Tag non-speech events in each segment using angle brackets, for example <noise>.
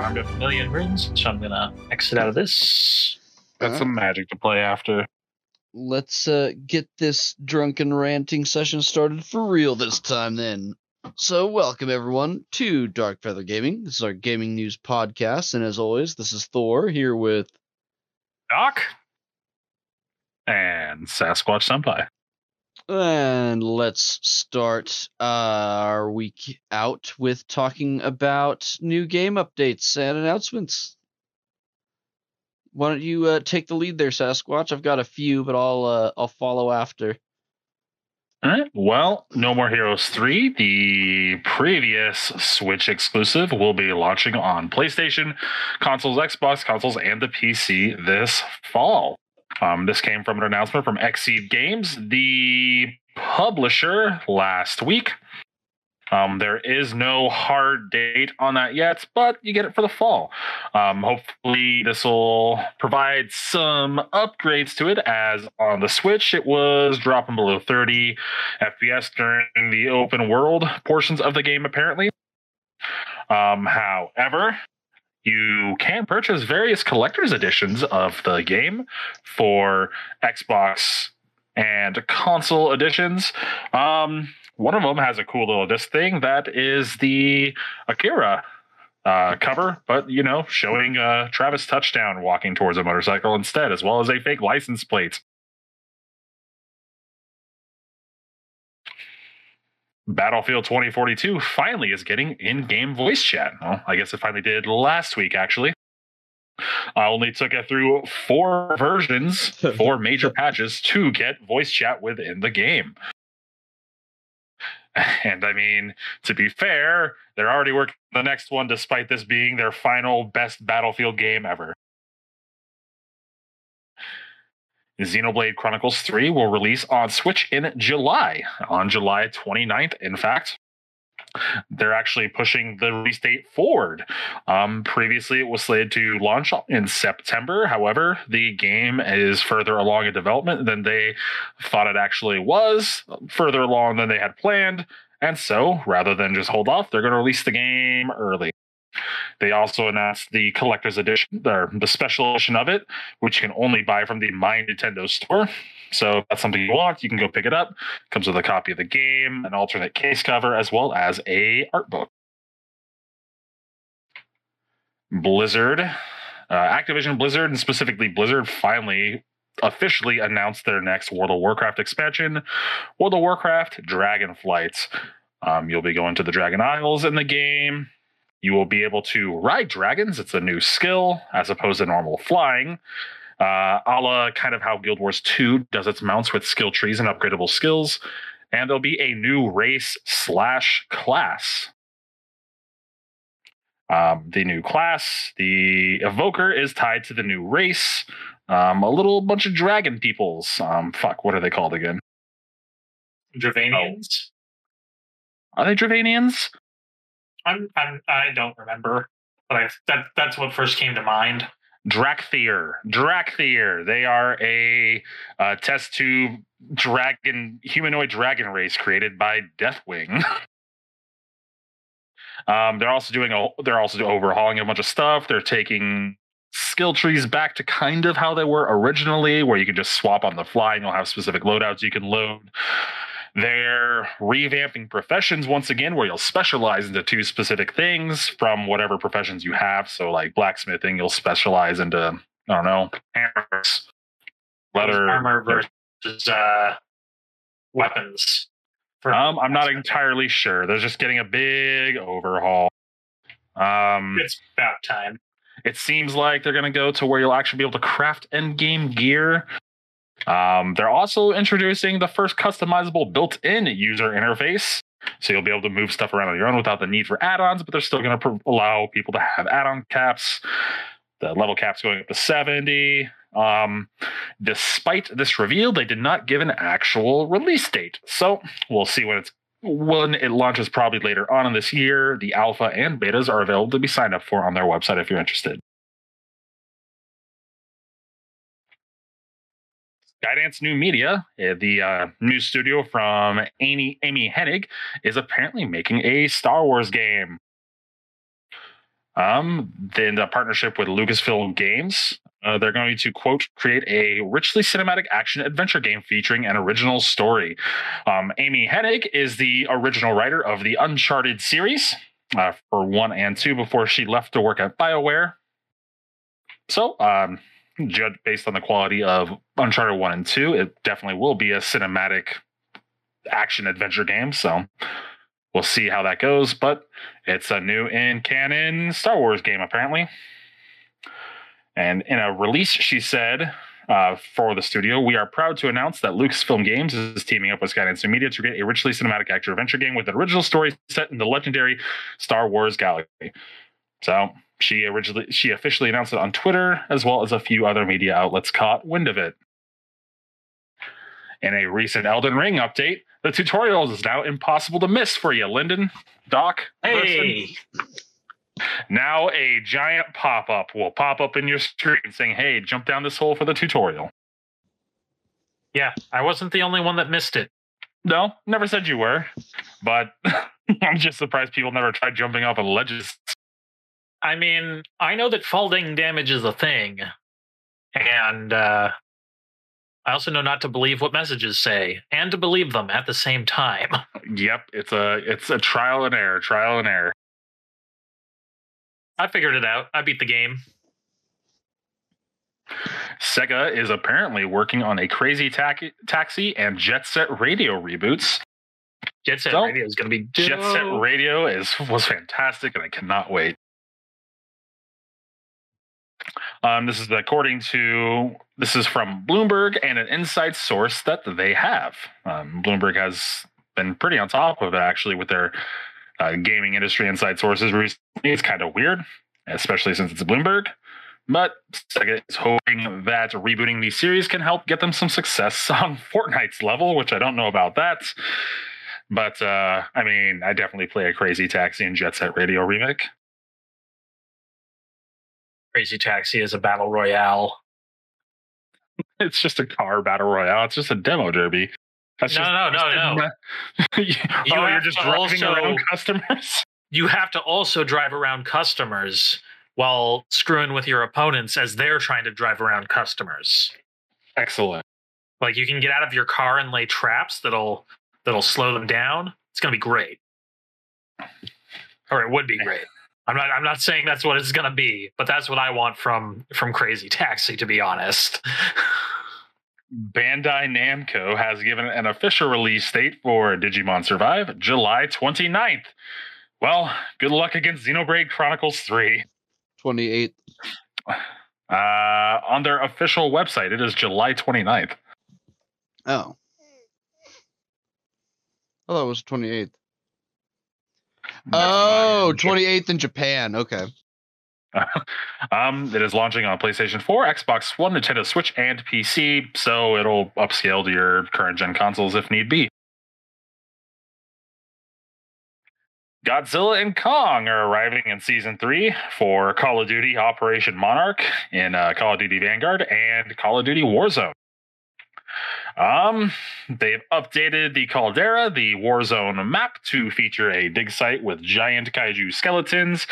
armed with a million rings, so I'm gonna exit out of this. That's some magic to play after. Let's uh, get this drunken ranting session started for real this time, then. So, welcome everyone to Dark Feather Gaming. This is our gaming news podcast, and as always, this is Thor here with. Doc and Sasquatch Senpai. And let's start uh, our week out with talking about new game updates and announcements. Why don't you uh, take the lead there, Sasquatch? I've got a few, but I'll uh, I'll follow after. All right. Well, No More Heroes 3, the previous Switch exclusive, will be launching on PlayStation, consoles, Xbox consoles, and the PC this fall. Um, this came from an announcement from Xseed Games, the publisher, last week. Um, there is no hard date on that yet, but you get it for the fall. Um, hopefully, this will provide some upgrades to it, as on the Switch, it was dropping below 30 FPS during the open world portions of the game, apparently. Um, however, you can purchase various collector's editions of the game for Xbox and console editions. Um, one of them has a cool little disc thing that is the Akira uh, cover, but you know, showing uh, Travis Touchdown walking towards a motorcycle instead, as well as a fake license plate. Battlefield 2042 finally is getting in-game voice chat. Well, I guess it finally did last week, actually. I only took it through four versions, <laughs> four major patches to get voice chat within the game. <laughs> And I mean, to be fair, they're already working the next one, despite this being their final best Battlefield game ever. Xenoblade Chronicles 3 will release on Switch in July, on July 29th, in fact. They're actually pushing the release date forward. Um, previously, it was slated to launch in September. However, the game is further along in development than they thought it actually was, further along than they had planned. And so, rather than just hold off, they're going to release the game early. They also announced the collector's edition, or the special edition of it, which you can only buy from the My Nintendo store. So if that's something you want, you can go pick it up. Comes with a copy of the game, an alternate case cover, as well as a art book. Blizzard, uh, Activision Blizzard, and specifically Blizzard, finally officially announced their next World of Warcraft expansion, World of Warcraft Dragonflight. Um, you'll be going to the Dragon Isles in the game. You will be able to ride dragons. It's a new skill as opposed to normal flying. Uh, a la kind of how Guild Wars 2 does its mounts with skill trees and upgradable skills. And there'll be a new race slash class. Um, the new class, the Evoker, is tied to the new race. Um, a little bunch of dragon peoples. Um, fuck, what are they called again? Dravanians. Are they Dravanians? I'm, I'm I don't remember, but I that that's what first came to mind. Dracthyr. Dracthyr. They are a uh, test tube dragon, humanoid dragon race created by Deathwing. <laughs> um, they're also doing a. They're also overhauling a bunch of stuff. They're taking skill trees back to kind of how they were originally, where you can just swap on the fly and you'll have specific loadouts you can load. They're revamping professions once again, where you'll specialize into two specific things from whatever professions you have. So, like blacksmithing, you'll specialize into, I don't know, hammers, leather, armor versus uh, weapons. Um, I'm not entirely sure. They're just getting a big overhaul. Um, It's about time. it seems like they're going to go to where you'll actually be able to craft end game gear. Um, they're also introducing the first customizable built in user interface. So you'll be able to move stuff around on your own without the need for add ons, but they're still going to allow people to have add on caps. The level cap's going up to 70. Um, despite this reveal, they did not give an actual release date. So we'll see when it's when it launches probably later on in this year. The alpha and betas are available to be signed up for on their website if you're interested. Skydance New Media, uh, the uh, new studio from Amy, Amy Hennig, is apparently making a Star Wars game. Um, in the partnership with Lucasfilm Games, uh, they're going to quote create a richly cinematic action adventure game featuring an original story. Um, Amy Hennig is the original writer of the Uncharted series uh, for one and two before she left to work at BioWare. So, um, judged based on the quality of Uncharted one and two, it definitely will be a cinematic action adventure game. So, we'll see how that goes. But it's a new in canon Star Wars game, apparently. And in a release, she said uh, for the studio, we are proud to announce that Lucasfilm Games is teaming up with Skydance Media to create a richly cinematic action adventure game with an original story set in the legendary Star Wars galaxy. So she originally she officially announced it on Twitter, as well as a few other media outlets caught wind of it. In a recent Elden Ring update, the tutorial is now impossible to miss for you, Lyndon, Doc. Person. Hey, Now a giant pop-up will pop up in your screen saying, "Hey, jump down this hole for the tutorial." yeah, I wasn't the only one that missed it. No, never said you were, but <laughs> I'm just surprised people never tried jumping off of ledges. I mean, I know that falling damage is a thing, and uh, I also know not to believe what messages say and to believe them at the same time. <laughs> Yep, it's a it's a trial and error, trial and error. I figured it out. I beat the game. Sega is apparently working on a Crazy Taxi, Taxi and Jet Set Radio reboots. Jet Set So, Radio is going to be Jet Set. Radio is was fantastic, and I cannot wait. Um, this is according to this is from Bloomberg and an inside source that they have. Um, Bloomberg has been pretty on top of it actually with their uh, gaming industry inside sources recently. It's kind of weird, especially since it's Bloomberg. But Sega is hoping that rebooting the series can help get them some success <laughs> on Fortnite's level, which I don't know about that. But uh, I mean, I definitely play a Crazy Taxi and Jet Set Radio remake. Crazy Taxi is a battle royale. <laughs> It's just a car battle royale. It's just a demo derby. That's No, just, no, no, no. <laughs> oh, You you're just driving also- around customers. <laughs> You have to also drive around customers while screwing with your opponents as they're trying to drive around customers. Excellent. Like you can get out of your car and lay traps that'll that'll slow them down. It's gonna be great. Or it would be great. I'm not I'm not saying that's what it's gonna be, but that's what I want from from Crazy Taxi, to be honest. <laughs> Bandai Namco has given an official release date for Digimon Survive, July 29th. Well, good luck against Xenoblade Chronicles 3. 28th. <sighs> Uh, on their official website, it is July 29th. Oh. I thought it was 28th. Oh, 28th in Japan. Okay. <laughs> um, it is launching on PlayStation 4, Xbox One, Nintendo Switch, and PC, so it'll upscale to your current gen consoles if need be. Godzilla and Kong are arriving in season three for Call of Duty Operation Monarch in uh, Call of Duty Vanguard and Call of Duty Warzone. Um, they've updated the Caldera, the Warzone map, to feature a dig site with giant kaiju skeletons.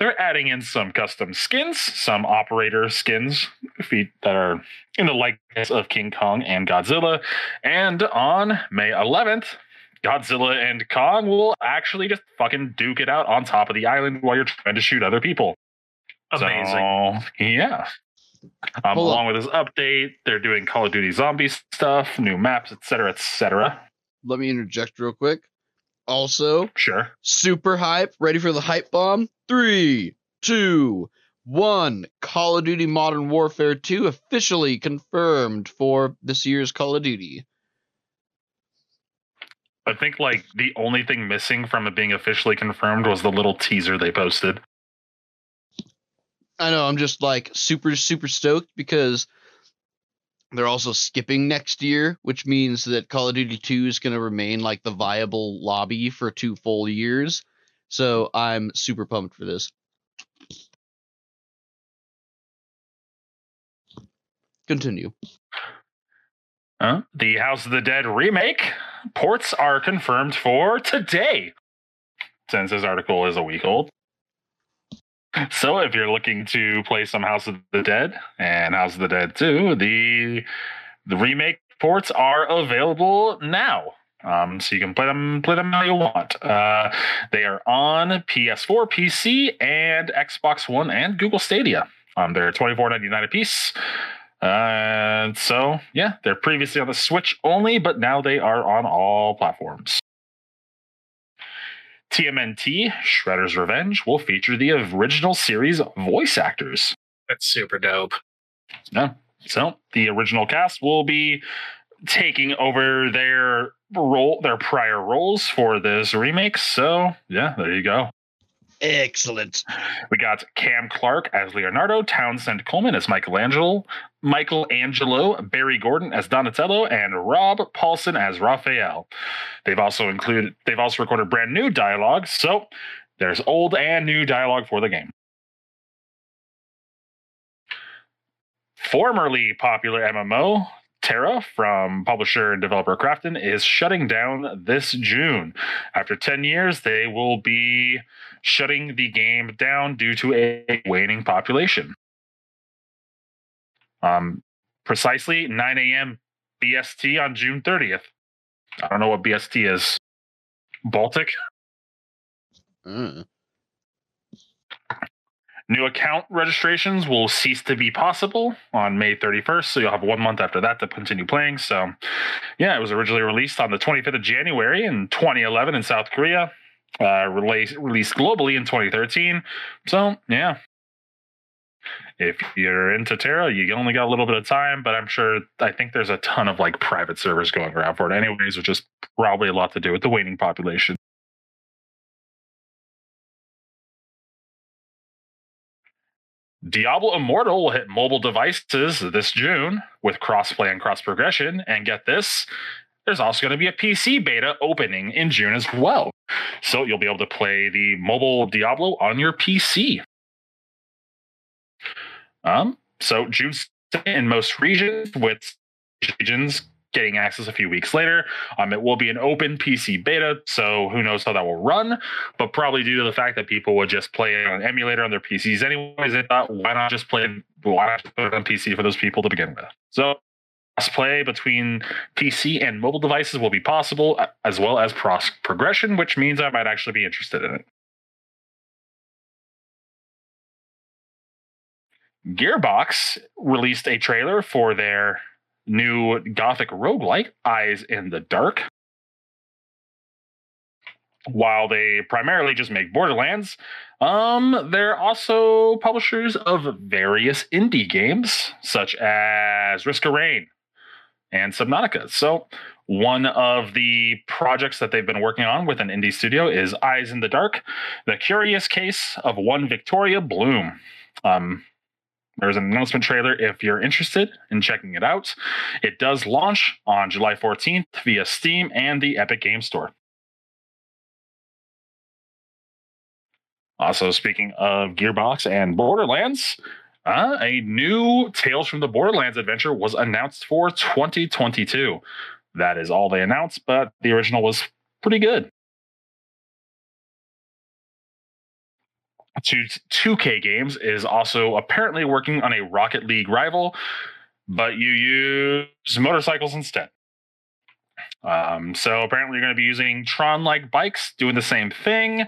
They're adding in some custom skins, some operator skins feet that are in the likeness of King Kong and Godzilla. And on May 11th, Godzilla and Kong will actually just fucking duke it out on top of the island while you're trying to shoot other people. Amazing. So, yeah. Um, Hold along with this update, they're doing Call of Duty zombie stuff, new maps, etc., etc. Let me interject real quick. Also, Sure. super hype. Ready for the hype bomb? Three, two, one. Call of Duty Modern Warfare 2 officially confirmed for this year's Call of Duty. I think like the only thing missing from it being officially confirmed was the little teaser they posted. I know, I'm just like super, super stoked because they're also skipping next year, which means that Call of Duty 2 is going to remain like the viable lobby for two full years. So I'm super pumped for this. Continue. Huh? The House of the Dead remake ports are confirmed for today, since this article is a week old. <laughs> So, if you're looking to play some House of the Dead and House of the Dead 2, the the remake ports are available now. Um, so you can play them play them how you want. Uh, they are on PS4, PC, and Xbox One and Google Stadia. Um, they're twenty four ninety nine a piece. And uh, so, yeah, they're previously on the Switch only, but now they are on all platforms. TMNT Shredder's Revenge will feature the original series voice actors. That's super dope. Yeah. So the original cast will be taking over their role, their prior roles for this remake. So yeah, there you go. Excellent. We got Cam Clarke as Leonardo, Townsend Coleman as Michelangelo, Michelangelo, Barry Gordon as Donatello, and Rob Paulsen as Raphael. They've also included they've also recorded brand new dialogue, so there's old and new dialogue for the game. Formerly popular MMO, TERA from publisher and developer Krafton is shutting down this June. After 10 years, they will be shutting the game down due to a waning population. Um, precisely 9 a.m. BST on June 30th. I don't know what BST is. Baltic? Mm. New account registrations will cease to be possible on May 31st, so you'll have one month after that to continue playing. So, yeah, it was originally released on the 25th of January in 2011 in South Korea, uh, released released globally in 2013. So, yeah, if you're into TERA, you only got a little bit of time, but I'm sure I think there's a ton of like private servers going around for it, anyways, which is probably a lot to do with the waning population. Diablo Immortal will hit mobile devices this June with crossplay and cross progression. And get this, there's also going to be a PC beta opening in June as well. So you'll be able to play the mobile Diablo on your PC. Um, so June in most regions, with regions getting access a few weeks later. Um, it will be an open PC beta, so who knows how that will run. But probably due to the fact that people would just play it on an emulator on their PCs anyways, they thought why not just play why not put it on PC for those people to begin with. So cross play between PC and mobile devices will be possible, as well as progression, which means I might actually be interested in it. Gearbox released a trailer for their new gothic roguelike, Eyes in the Dark. While they primarily just make Borderlands, um, they're also publishers of various indie games, such as Risk of Rain and Subnautica. So, one of the projects that they've been working on with an indie studio is Eyes in the Dark, the curious case of one Victoria Bloom. Um, there's an announcement trailer if you're interested in checking it out. It does launch on July 14th via Steam and the Epic Game Store. Also, speaking of Gearbox and Borderlands, uh, a new Tales from the Borderlands adventure was announced for 2022. That is all they announced, but the original was pretty good. 2K Games is also apparently working on a Rocket League rival, but you use motorcycles instead. Um, so apparently, you're going to be using Tron like bikes, doing the same thing.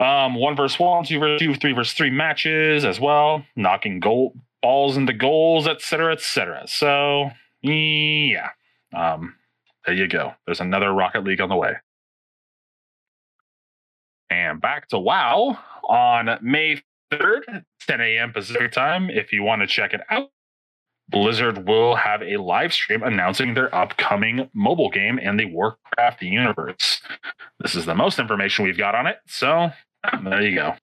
Um, one versus one, two versus two, three versus three matches as well, knocking goal balls into goals, etc., etc. So yeah, um, there you go. There's another Rocket League on the way. And back to WoW on May 3rd, 10 a.m. Pacific time. If you want to check it out, Blizzard will have a live stream announcing their upcoming mobile game in the Warcraft universe. This is the most information we've got on it. So there you go.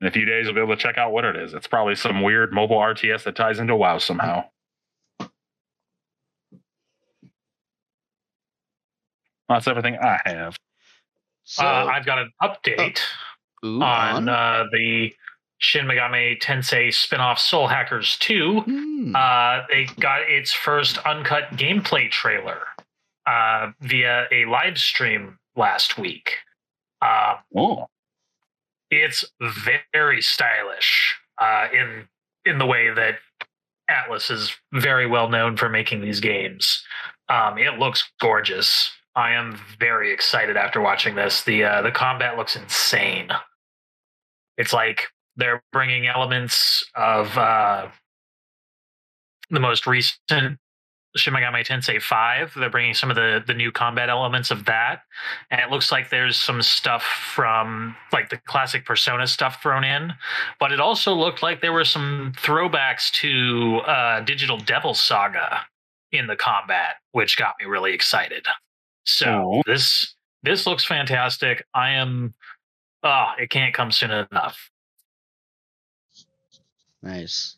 In a few days, you'll be able to check out what it is. It's probably some weird mobile RTS that ties into WoW somehow. That's everything I have. So, uh, I've got an update ooh, on, on? Uh, the Shin Megami Tensei spinoff Soul Hackers 2. Hmm. Uh, they got its first uncut gameplay trailer uh, via a live stream last week. Uh, oh. It's very stylish uh, in in the way that Atlus is very well known for making these games. Um, it looks gorgeous. I am very excited after watching this. The uh, the combat looks insane. It's like they're bringing elements of uh, the most recent Shin Megami Tensei 5. They're bringing some of the the new combat elements of that, and it looks like there's some stuff from like the classic Persona stuff thrown in, but it also looked like there were some throwbacks to uh, Digital Devil Saga in the combat, which got me really excited. So this this looks fantastic. I am oh, it can't come soon enough. Nice.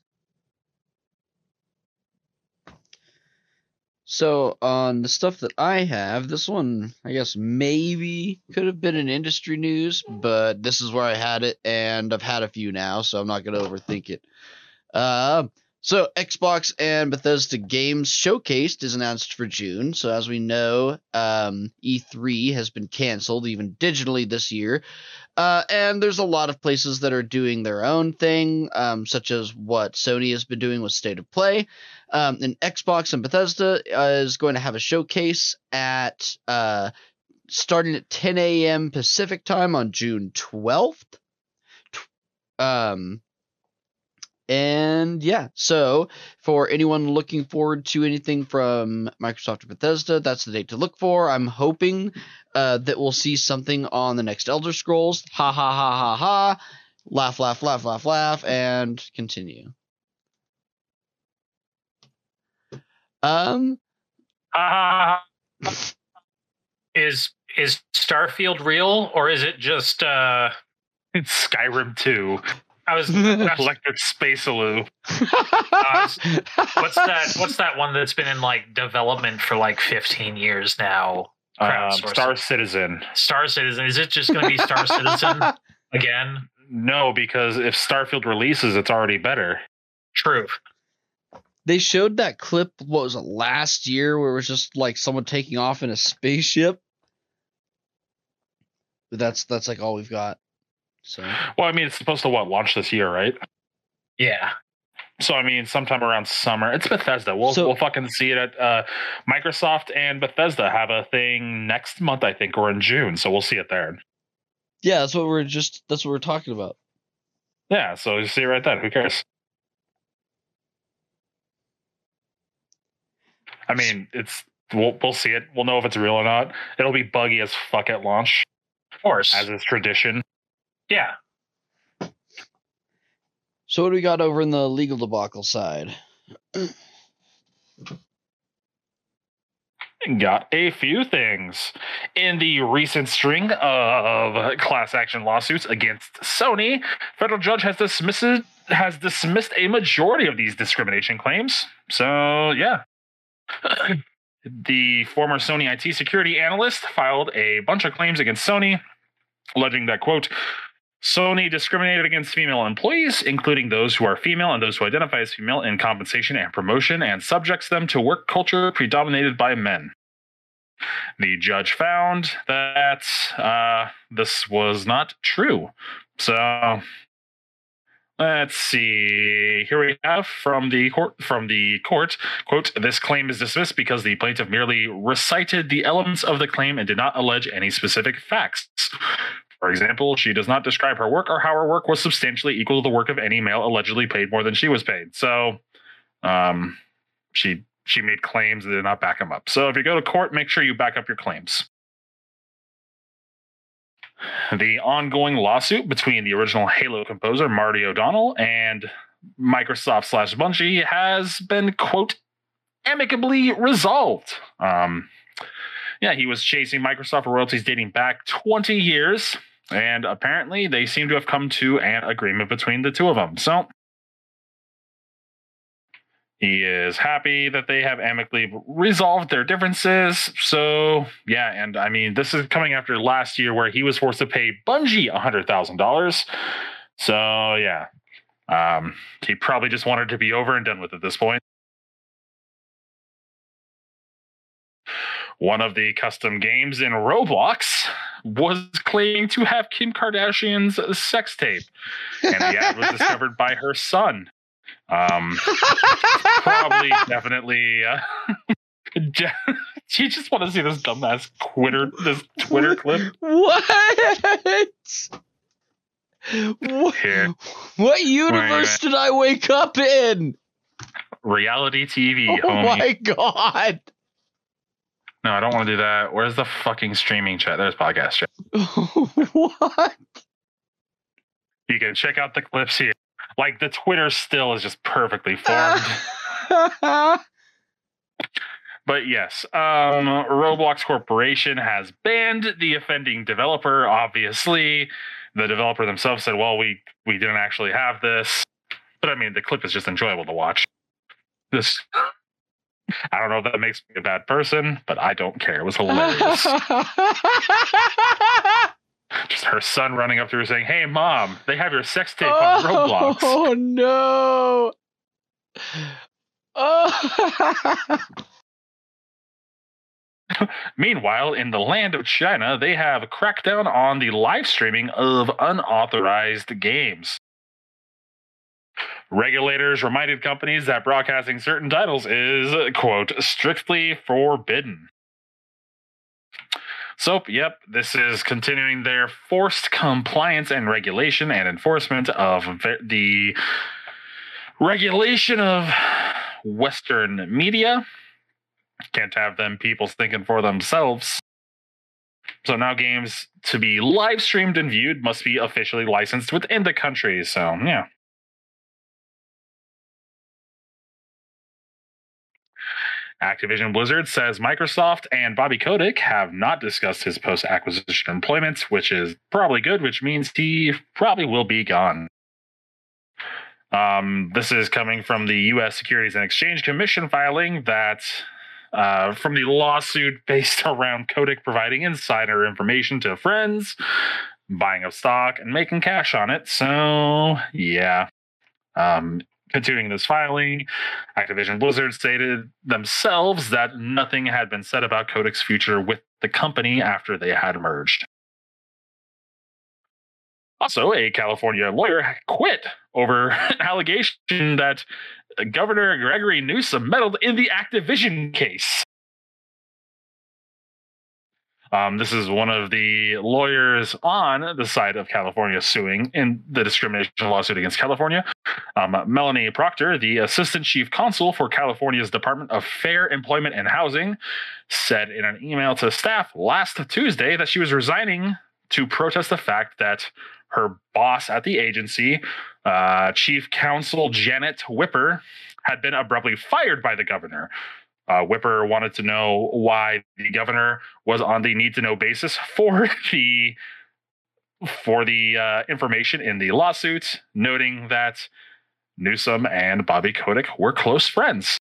So on the stuff that I have, this one I guess maybe could have been an industry news, but this is where I had it, and I've had a few now, so I'm not gonna overthink it. Uh, so Xbox and Bethesda Games Showcased is announced for June. So as we know, um, E3 has been canceled even digitally this year, uh, and there's a lot of places that are doing their own thing, um, such as what Sony has been doing with State of Play. Um, and Xbox and Bethesda uh, is going to have a showcase at uh, starting at 10 a.m. Pacific time on June 12th. Um, and yeah, so for anyone looking forward to anything from Microsoft or Bethesda, that's the date to look for. I'm hoping uh, that we'll see something on the next Elder Scrolls. Ha ha ha ha ha. Laugh, laugh, laugh, laugh, laugh, and continue. Um. Uh, <laughs> is is Starfield real or is it just uh Skyrim 2. I was <laughs> electric spacealoo. Uh, what's that? What's that one that's been in like development for like 15 years now? Um, Star Citizen. Star Citizen. Is it just going to be Star Citizen <laughs> again? No, because if Starfield releases, it's already better. True. They showed that clip. What was it last year? Where it was just like someone taking off in a spaceship. But that's that's like all we've got. So well, I mean, it's supposed to what launch this year, right? Yeah. So I mean, sometime around summer. It's Bethesda. We'll so, we'll fucking see it at uh, Microsoft and Bethesda have a thing next month, I think, or in June. So we'll see it there. Yeah, that's what we're just. That's what we're talking about. Yeah, so you see it right then. Who cares? I mean, it's we'll we'll see it. We'll know if it's real or not. It'll be buggy as fuck at launch, of course, as is tradition. Yeah. So what do we got over in the legal debacle side? got a few things. In the recent string of class action lawsuits against Sony, federal judge has dismissed has dismissed a majority of these discrimination claims. So, yeah. <clears throat> the former Sony IT security analyst filed a bunch of claims against Sony, alleging that quote Sony discriminated against female employees, including those who are female and those who identify as female, in compensation and promotion, and subjects them to work culture predominated by men. The judge found that uh, this was not true. So let's see. Here we have from the court. From the court, quote: "This claim is dismissed because the plaintiff merely recited the elements of the claim and did not allege any specific facts." For example, she does not describe her work or how her work was substantially equal to the work of any male allegedly paid more than she was paid. So, um, she she made claims and did not back them up. So, if you go to court, make sure you back up your claims. The ongoing lawsuit between the original Halo composer Marty O'Donnell and Microsoft slash Bungie has been quote amicably resolved. Um, yeah, he was chasing Microsoft royalties dating back 20 years and apparently, they seem to have come to an agreement between the two of them. So he is happy that they have amicably resolved their differences. So, yeah, and I mean, this is coming after last year where he was forced to pay Bungie $100,000. So, yeah, um, he probably just wanted to be over and done with at this point. One of the custom games in Roblox was claiming to have Kim Kardashian's sex tape, and the ad was discovered by her son. Um, probably, <laughs> definitely. Uh, <laughs> do you just want to see this dumbass Twitter this Twitter clip? What? What, Here. what universe did I wake up in? Reality TV, Oh homie. my god. No, I don't want to do that. Where's the fucking streaming chat? There's podcast chat. <laughs> what? You can check out the clips here. Like the Twitter still is just perfectly formed. <laughs> But yes, um, Roblox Corporation has banned the offending developer. Obviously, the developer themselves said, "Well, we we didn't actually have this," but I mean, the clip is just enjoyable to watch. This, I don't know if that makes me a bad person, but I don't care. It was hilarious. <laughs> just her son running up to her saying, "Hey, mom, they have your sex tape on Roblox." Oh <laughs> no. Oh. <laughs> Meanwhile, in the land of China, they have cracked down on the live streaming of unauthorized games. Regulators reminded companies that broadcasting certain titles is, quote, strictly forbidden. So, yep, this is continuing their forced compliance and regulation and enforcement of the regulation of Western media can't have them people thinking for themselves. So now games to be live streamed and viewed must be officially licensed within the country. So yeah. Activision Blizzard says Microsoft and Bobby Kotick have not discussed his post acquisition employment, which is probably good, which means he probably will be gone. Um, this is coming from the U.S. Securities and Exchange Commission filing that uh, from the lawsuit <laughs> based around Kotick providing insider information to friends, buying of stock, and making cash on it. So, yeah. Um, continuing this filing, Activision Blizzard stated themselves that nothing had been said about Kotick's future with the company after they had merged. Also, a California lawyer quit over an <laughs> allegation that Governor Gregory Newsom meddled in the Activision case. Um, this is one of the lawyers on the side of California suing in the discrimination lawsuit against California. Um, Melanie Proctor, the assistant chief counsel for California's Department of Fair Employment and Housing, said in an email to staff last Tuesday that she was resigning to protest the fact that her boss at the agency, uh, Chief Counsel Janet Wipper, had been abruptly fired by the governor. Uh, Wipper wanted to know why the governor was on the need to know basis <laughs> for the for the uh, information in the lawsuit, noting that Newsom and Bobby Kotick were close friends.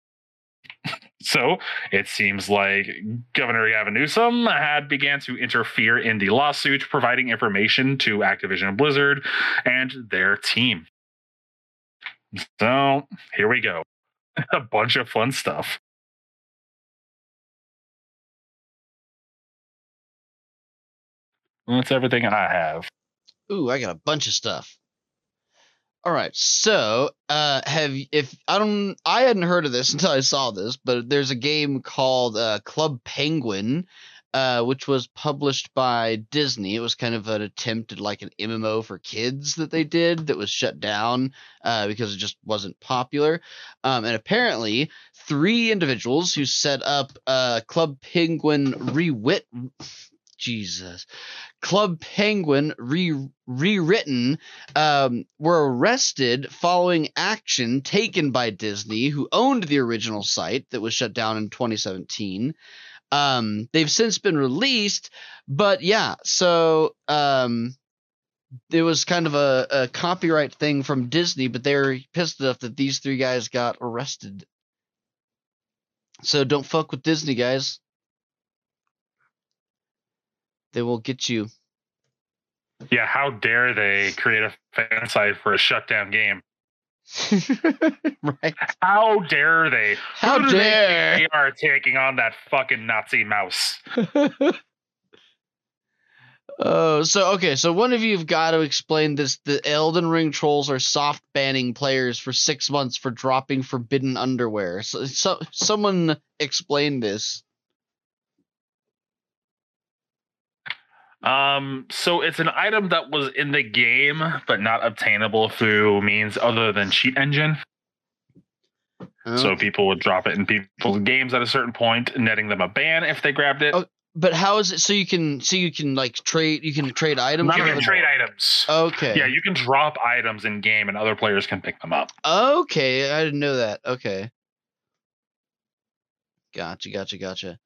<laughs> so it seems like Governor Gavin Newsom had began to interfere in the lawsuit, providing information to Activision Blizzard and their team. So here we go. <laughs> A bunch of fun stuff. That's everything I have. Ooh, I got a bunch of stuff. All right, so uh, have if I don't I hadn't heard of this <laughs> until I saw this, but there's a game called uh, Club Penguin, uh, which was published by Disney. It was kind of an attempt at like an MMO for kids that they did that was shut down uh, because it just wasn't popular. Um, and apparently, three individuals who set up uh, Club Penguin rewit. Jesus. Club Penguin re- rewritten um, were arrested following action taken by Disney, who owned the original site that was shut down in 2017. Um, they've since been released, but yeah, so um, it was kind of a, a copyright thing from Disney, but they're pissed enough that these three guys got arrested. So don't fuck with Disney, guys. They will get you. Yeah, how dare they create a fan site for a shutdown game? right. <laughs> <laughs> How dare they? How dare they, they are taking on that fucking Nazi mouse? <laughs> Oh, so okay, so one of you have got to explain this. The Elden Ring trolls are soft banning players for six months for dropping forbidden underwear. So, so someone explain this. Um, so it's an item that was in the game, but not obtainable through means other than cheat engine. Oh. So people would drop it in people's games at a certain point, netting them a ban if they grabbed it. Oh, but how is it so you can so you can like trade you can trade items? You can trade items. Okay. Yeah, you can drop items in game and other players can pick them up. Okay, I didn't know that. Okay. Gotcha, gotcha, gotcha.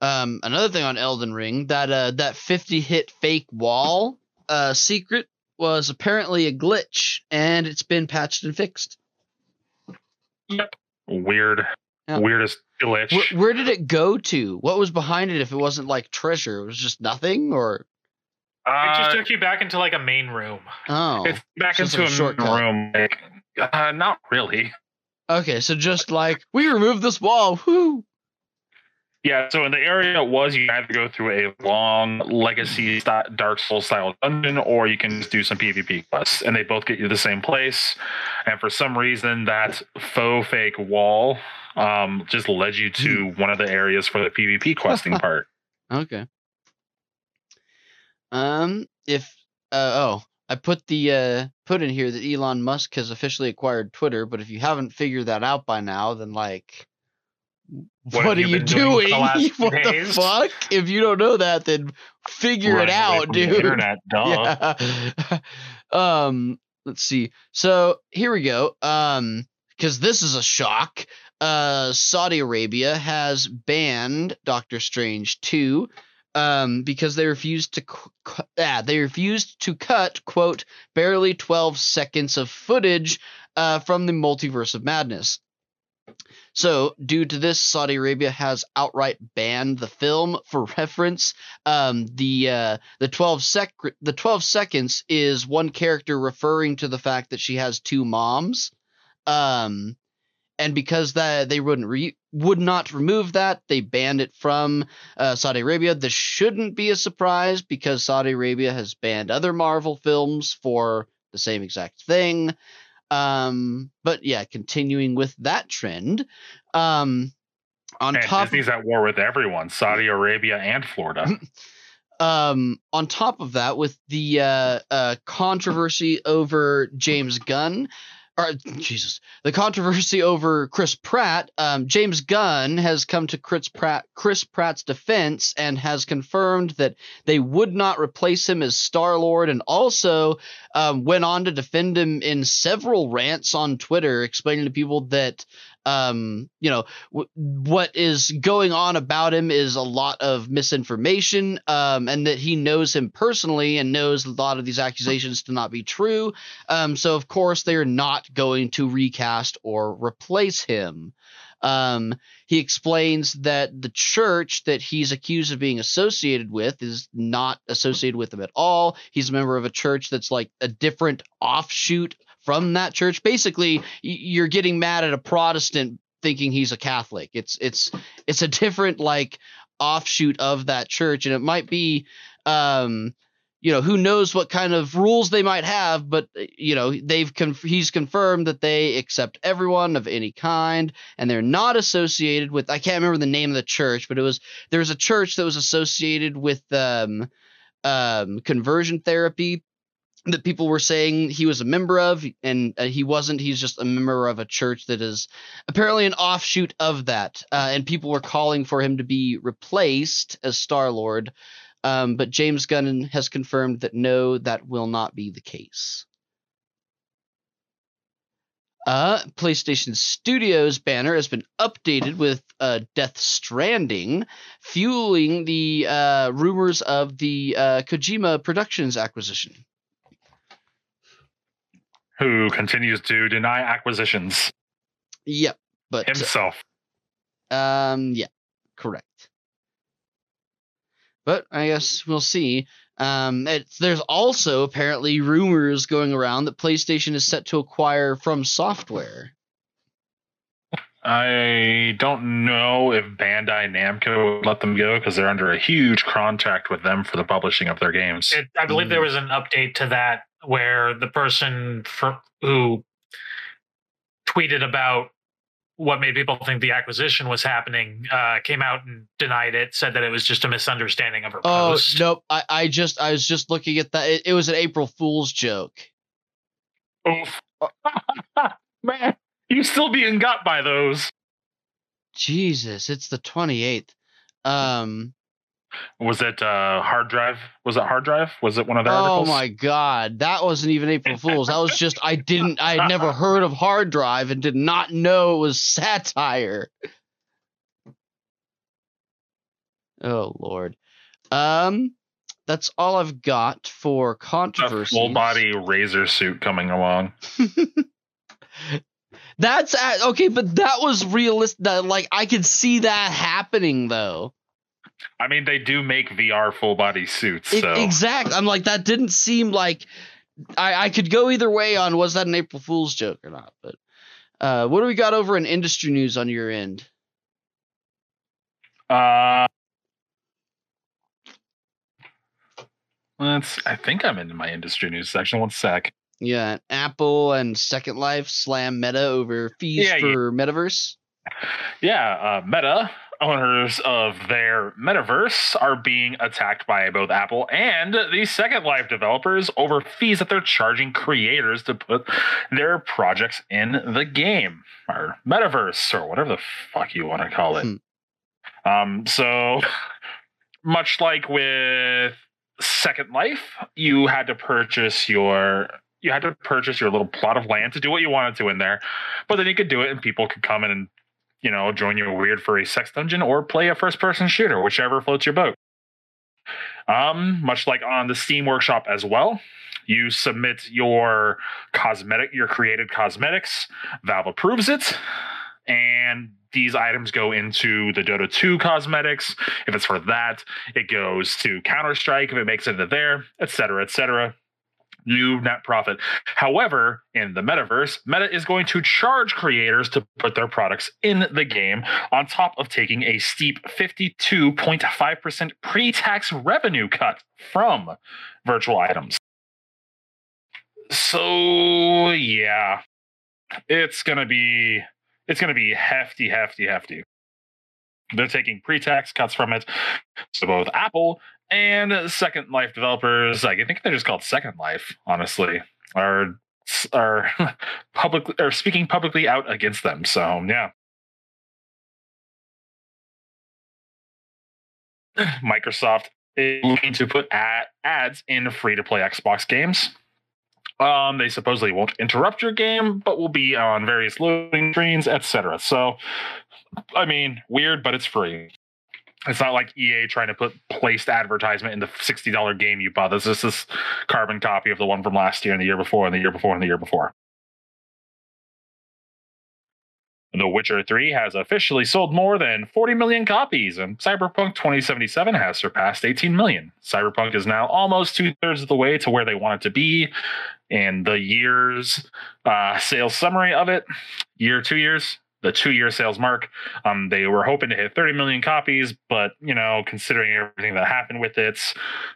Um, another thing on Elden Ring that uh that 50 hit fake wall uh secret was apparently a glitch and it's been patched and fixed. Yep. Weird. Yeah. Weirdest glitch. Where, where, did it go to? What was behind it if it wasn't like treasure? It was just nothing or uh, it just took you back into like a main room. Oh. It's back into like a, a shortcut. room. Like, uh, not really. Okay, so just like we removed this wall. Whoo. Yeah, so in the area it was, you had to go through a long legacy Dark Souls style dungeon, or you can just do some PvP quests, and they both get you the same place. And for some reason, that faux fake wall um, just led you to hmm. one of the areas for the PvP questing <laughs> part. Okay. Um, if uh, oh, I put the uh put in here that Elon Musk has officially acquired Twitter, but if you haven't figured that out by now, then like what, what are you, doing? doing? <laughs> what days? the fuck? If you don't know that, then figure right, it out, dude. internet, <laughs> duh. Yeah. <laughs> um, let's see. So here we go. Um, because this is a shock uh, Saudi Arabia has banned Doctor Strange 2 um, because they refused to cu- ah, they refused to cut quote barely 12 seconds of footage uh, from the multiverse of madness. So, due to this, Saudi Arabia has outright banned the film. For reference, um, the uh, the 12 sec the 12 seconds is one character referring to the fact that she has two moms. Um, and because that they wouldn't re- would not remove that, they banned it from uh, Saudi Arabia. This shouldn't be a surprise because Saudi Arabia has banned other Marvel films for the same exact thing. Um, but yeah, continuing with that trend. Um, on and top, Disney's at war with everyone, Saudi Arabia and Florida. <laughs> um, on top of that, with the uh, uh, controversy over James Gunn, or Jesus, the controversy over Chris Pratt, um, James Gunn has come to Chris Pratt, Chris Pratt's defense and has confirmed that they would not replace him as Star Lord, and also um, went on to defend him in several rants on Twitter, explaining to people that um, you know, w- what is going on about him is a lot of misinformation, um, and that he knows him personally and knows a lot of these accusations to not be true. Um, so of course they are not going to recast or replace him. Um, he explains that the church that he's accused of being associated with is not associated with him at all. He's a member of a church that's like a different offshoot from that church. Basically, you're getting mad at a Protestant thinking he's a Catholic. It's it's it's a different like offshoot of that church, and it might be. Um, you know who knows what kind of rules they might have but you know they've he's confirmed that they accept everyone of any kind and they're not associated with i can't remember the name of the church but it was there was a church that was associated with um, um, conversion therapy that people were saying he was a member of, and uh, he wasn't. He's just a member of a church that is apparently an offshoot of that. Uh, and people were calling for him to be replaced as Star Lord. Um, but James Gunn has confirmed that no, that will not be the case. Uh, PlayStation Studios banner has been updated with uh, Death Stranding, fueling the uh, rumors of the uh, Kojima Productions acquisition who continues to deny acquisitions. Yep, but himself. Um, yeah, correct. But I guess we'll see. Um, there's also apparently rumors going around that PlayStation is set to acquire From Software. I don't know if Bandai Namco would let them go because they're under a huge contract with them for the publishing of their games. It, I believe mm. there was an update to that where the person for, who tweeted about what made people think the acquisition was happening uh, came out and denied it said that it was just a misunderstanding of her oh post. nope I, I just i was just looking at that it, it was an april fool's joke Oof. <laughs> man you still being got by those jesus it's the 28th um was it uh, hard drive? Was it hard drive? Was it one of their oh articles? Oh my god, that wasn't even April <laughs> Fools. That was just I didn't I had never heard of hard drive and did not know it was satire. Oh lord. Um that's all I've got for controversy. Full body razor suit coming along. <laughs> That's okay, but that was realistic. Like I could see that happening though. I mean, they do make VR full body suits. So. It, exact. I'm like, that didn't seem like I, I could go either way on was that an April Fool's joke or not. But uh, what do we got over in industry news on your end? Uh, let's. I think I'm in my industry news section. One sec. Yeah, Apple and Second Life slam Meta over fees yeah, for yeah. Metaverse. Yeah, uh, Meta owners of their metaverse are being attacked by both Apple and the Second Life developers over fees that they're charging creators to put their projects in the game or metaverse or whatever the fuck you want to call it. Hmm. Um, so <laughs> much like with Second Life, you had to purchase your you had to purchase your little plot of land to do what you wanted to in there, but then you could do it and people could come in and you know, join your weird furry sex dungeon or play a first person shooter, whichever floats your boat. Um, much like on the Steam Workshop as well, you submit your cosmetic, your created cosmetics. Valve approves it, and these items go into the Dota 2 cosmetics. If it's for that, it goes to Counter Strike if it makes it to there, etc., etc new net profit. However, in the metaverse, Meta is going to charge creators to put their products in the game on top of taking a steep 52.5% pre tax revenue cut from virtual items. So, yeah, it's going to be. It's going to be hefty, hefty, hefty. They're taking pre-tax cuts from it. So both Apple and Second Life developers, like I think they're just called Second Life, honestly, are are <laughs> public are speaking publicly out against them. So yeah. <sighs> Microsoft is looking to put ad- ads in free to play Xbox games. Um, they supposedly won't interrupt your game, but will be on various loading screens, etc. So, I mean, weird, but it's free. It's not like EA trying to put placed advertisement in the sixty dollar game you bought. This is this carbon copy of the one from last year and the year before and the year before and the year before. The Witcher 3 has officially sold more than 40 million copies, and Cyberpunk 2077 has surpassed 18 million. Cyberpunk is now almost two thirds of the way to where they want it to be. And the year's uh, sales summary of it, year, two years, the two year sales mark. Um, they were hoping to hit 30 million copies, but you know, considering everything that happened with it,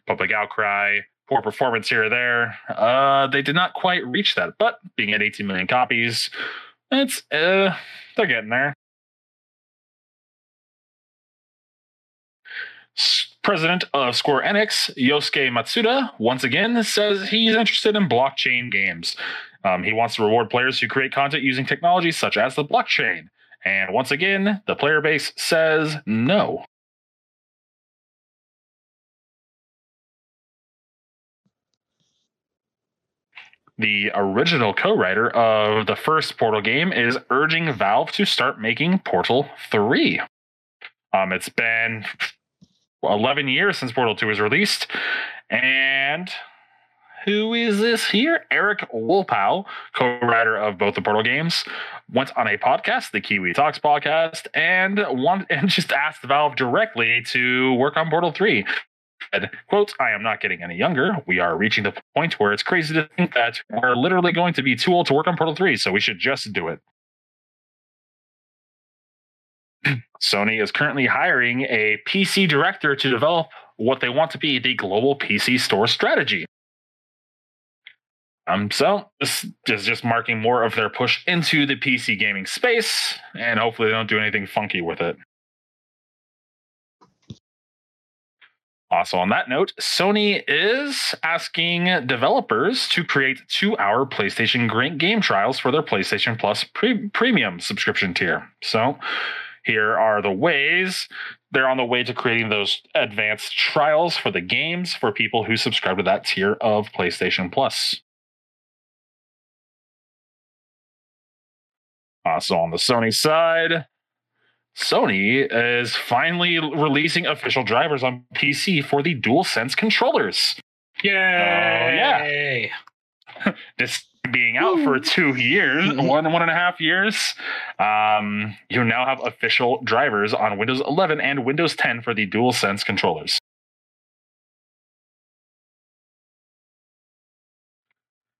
public outcry, poor performance here or there, uh, they did not quite reach that. But being at 18 million copies, it's uh, they're getting there. President of Square Enix, Yosuke Matsuda, once again says he's interested in blockchain games. Um, he wants to reward players who create content using technology such as the blockchain. And once again, the player base says no. The original co writer of the first Portal game is urging Valve to start making Portal 3. Um, it's been 11 years since Portal 2 was released, and who is this here? Erik Wolpaw, co-writer of both the Portal games, went on a podcast, the Kiwi Talks podcast, and one and just asked Valve directly to work on Portal 3. said, quote, I am not getting any younger. We are reaching the point where it's crazy to think that we're literally going to be too old to work on Portal 3, so we should just do it. <clears throat> Sony is currently hiring a PC director to develop what they want to be the global PC store strategy. Um, so this is just marking more of their push into the PC gaming space, and hopefully they don't do anything funky with it. Also, on that note, Sony is asking developers to create two hour PlayStation game trials for their PlayStation Plus pre- premium subscription tier. So, here are the ways they're on the way to creating those advanced trials for the games for people who subscribe to that tier of PlayStation Plus. Also, on the Sony side, Sony is finally releasing official drivers on PC for the DualSense controllers. Yay! Uh, yeah. <laughs> this being out for two years, <laughs> one one and a half years, um, you now have official drivers on Windows 11 and Windows 10 for the DualSense controllers.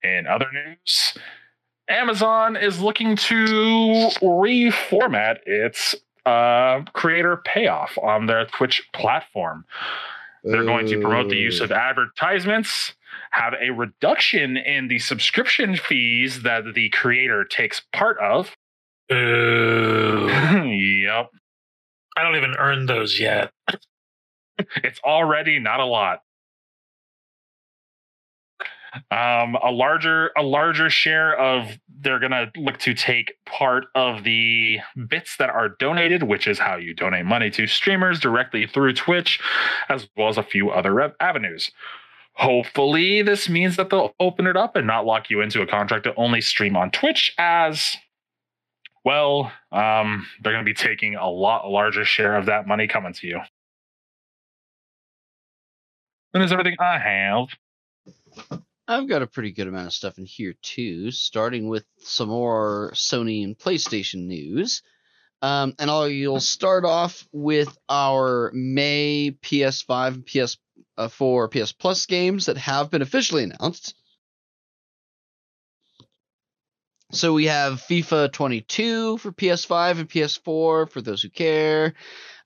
In other news, Amazon is looking to reformat its uh, creator payoff on their Twitch platform. They're going to promote the use of advertisements, have a reduction in the subscription fees that the creator takes part of. <laughs> Yep. I don't even earn those yet. it's already not a lot um, a larger a larger share of they're gonna look to take part of the bits that are donated, which is how you donate money to streamers directly through Twitch, as well as a few other avenues. Hopefully, this means that they'll open it up and not lock you into a contract to only stream on Twitch, as well, um, they're going to be taking a lot larger share of that money coming to you. And is everything I have. I've got a pretty good amount of stuff in here too, starting with some more Sony and PlayStation news. Um, and I'll you'll start off with our May PS5 and PS4 PS Plus games that have been officially announced. So we have FIFA 22 for PS5 and PS4 for those who care.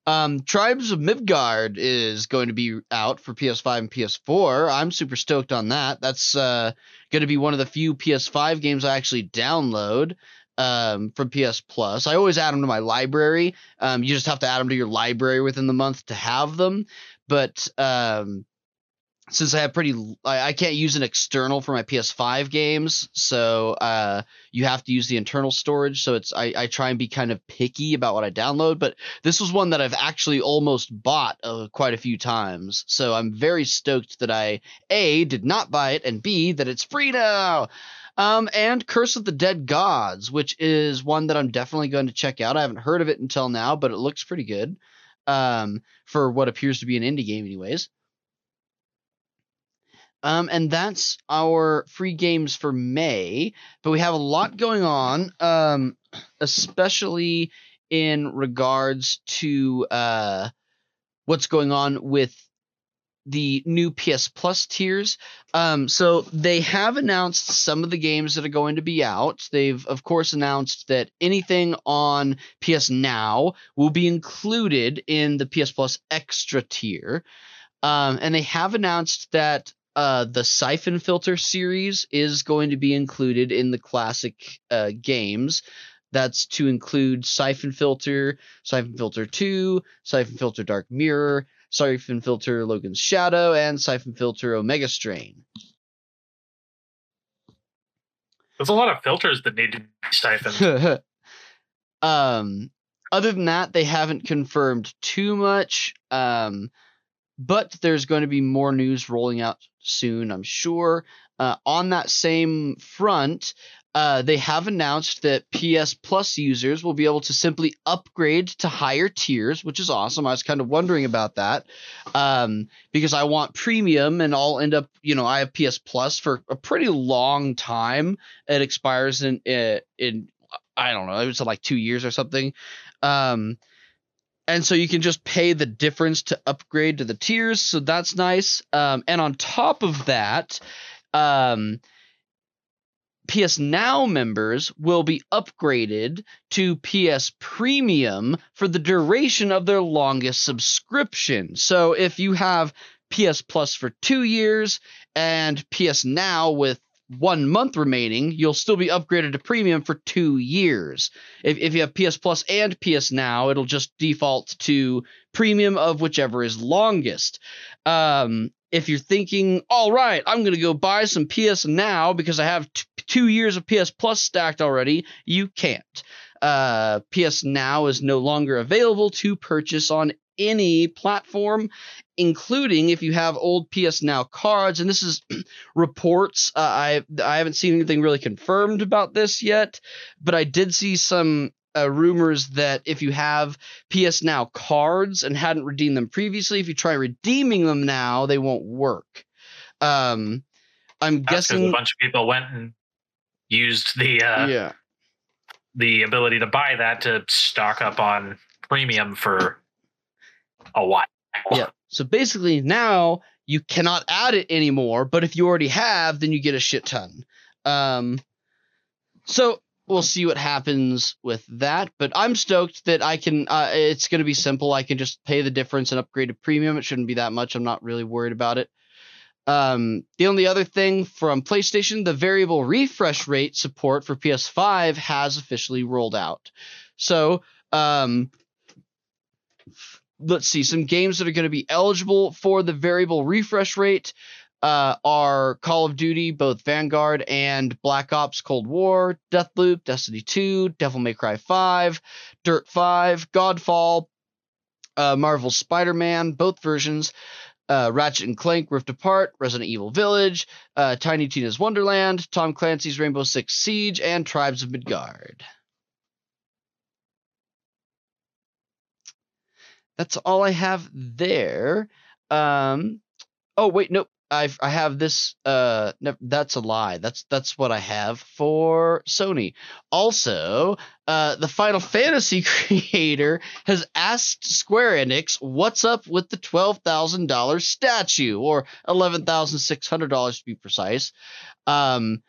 Um, Tribes of Midgard is going to be out for PS5 and PS4. I'm super stoked on that. That's uh, going to be one of the few PS5 games I actually download um, from PS Plus. I always add them to my library. Um, you just have to add them to your library within the month to have them. But um, since I have pretty, I, I, can't use an external for my PS5 games, so uh, you have to use the internal storage. So it's I, I try and be kind of picky about what I download. But this was one that I've actually almost bought uh, quite a few times. So I'm very stoked that I a did not buy it, and b that it's free now. Um, and Curse of the Dead Gods, which is one that I'm definitely going to check out. I haven't heard of it until now, but it looks pretty good. Um, for what appears to be an indie game, anyways. Um, and that's our free games for May. But we have a lot going on, um, especially in regards to uh, what's going on with the new PS Plus tiers. Um, so they have announced some of the games that are going to be out. They've, of course, announced that anything on PS Now will be included in the PS Plus Extra tier. Um, and they have announced that uh, the Siphon Filter series is going to be included in the classic uh, games. That's to include Siphon Filter, Siphon Filter 2, Siphon Filter Dark Mirror, Siphon Filter Logan's Shadow, and Siphon Filter Omega Strain. There's a lot of filters that need to be siphoned. <laughs> um, other than that, they haven't confirmed too much. Um, but there's going to be more news rolling out soon, I'm sure. Uh, on that same front, uh, they have announced that PS Plus users will be able to simply upgrade to higher tiers, which is awesome. I was kind of wondering about that um, because I want premium, and I'll end up, you know, I have PS Plus for a pretty long time. It expires in in, in I don't know, it was like two years or something. Um, and so you can just pay the difference to upgrade to the tiers. So that's nice. Um, and on top of that, um, PS Now members will be upgraded to PS Premium for the duration of their longest subscription. So if you have PS Plus for two years and PS Now with one month remaining, you'll still be upgraded to premium for two years. If, if you have PS Plus and PS Now, it'll just default to premium of whichever is longest. Um, if you're thinking, all right, I'm going to go buy some PS Now because I have t- two years of PS Plus stacked already, you can't. Uh, PS Now is no longer available to purchase on any platform, including if you have old PS Now cards. And this is <clears throat> reports. Uh, I I haven't seen anything really confirmed about this yet, but I did see some uh, rumors that if you have PS Now cards and hadn't redeemed them previously, if you try redeeming them now, they won't work. Um, I'm That's guessing a bunch of people went and used the uh, yeah the ability to buy that to stock up on premium for a while. Yeah. <laughs> So basically, now you cannot add it anymore. But if you already have, then you get a shit ton. Um, so we'll see what happens with that. But I'm stoked that I can. Uh, it's going to be simple. I can just pay the difference and upgrade to premium. It shouldn't be that much. I'm not really worried about it. Um, the only other thing from PlayStation, the variable refresh rate support for PS5 has officially rolled out. So, um, let's see, some games that are going to be eligible for the variable refresh rate uh, are Call of Duty, both Vanguard and Black Ops Cold War, Deathloop, Destiny 2, Devil May Cry 5, Dirt 5, Godfall, uh, Marvel Spider Man, both versions, uh, Ratchet and Clank Rift Apart, Resident Evil Village, uh, Tiny Tina's Wonderland, Tom Clancy's Rainbow Six Siege, and Tribes of Midgard. That's all I have there. Um, oh wait, nope. I've I have this uh no, that's a lie. That's that's what I have for Sony. Also, uh the Final Fantasy <laughs> creator has asked Square Enix what's up with the $12,000 statue or $11,600 to be precise. Um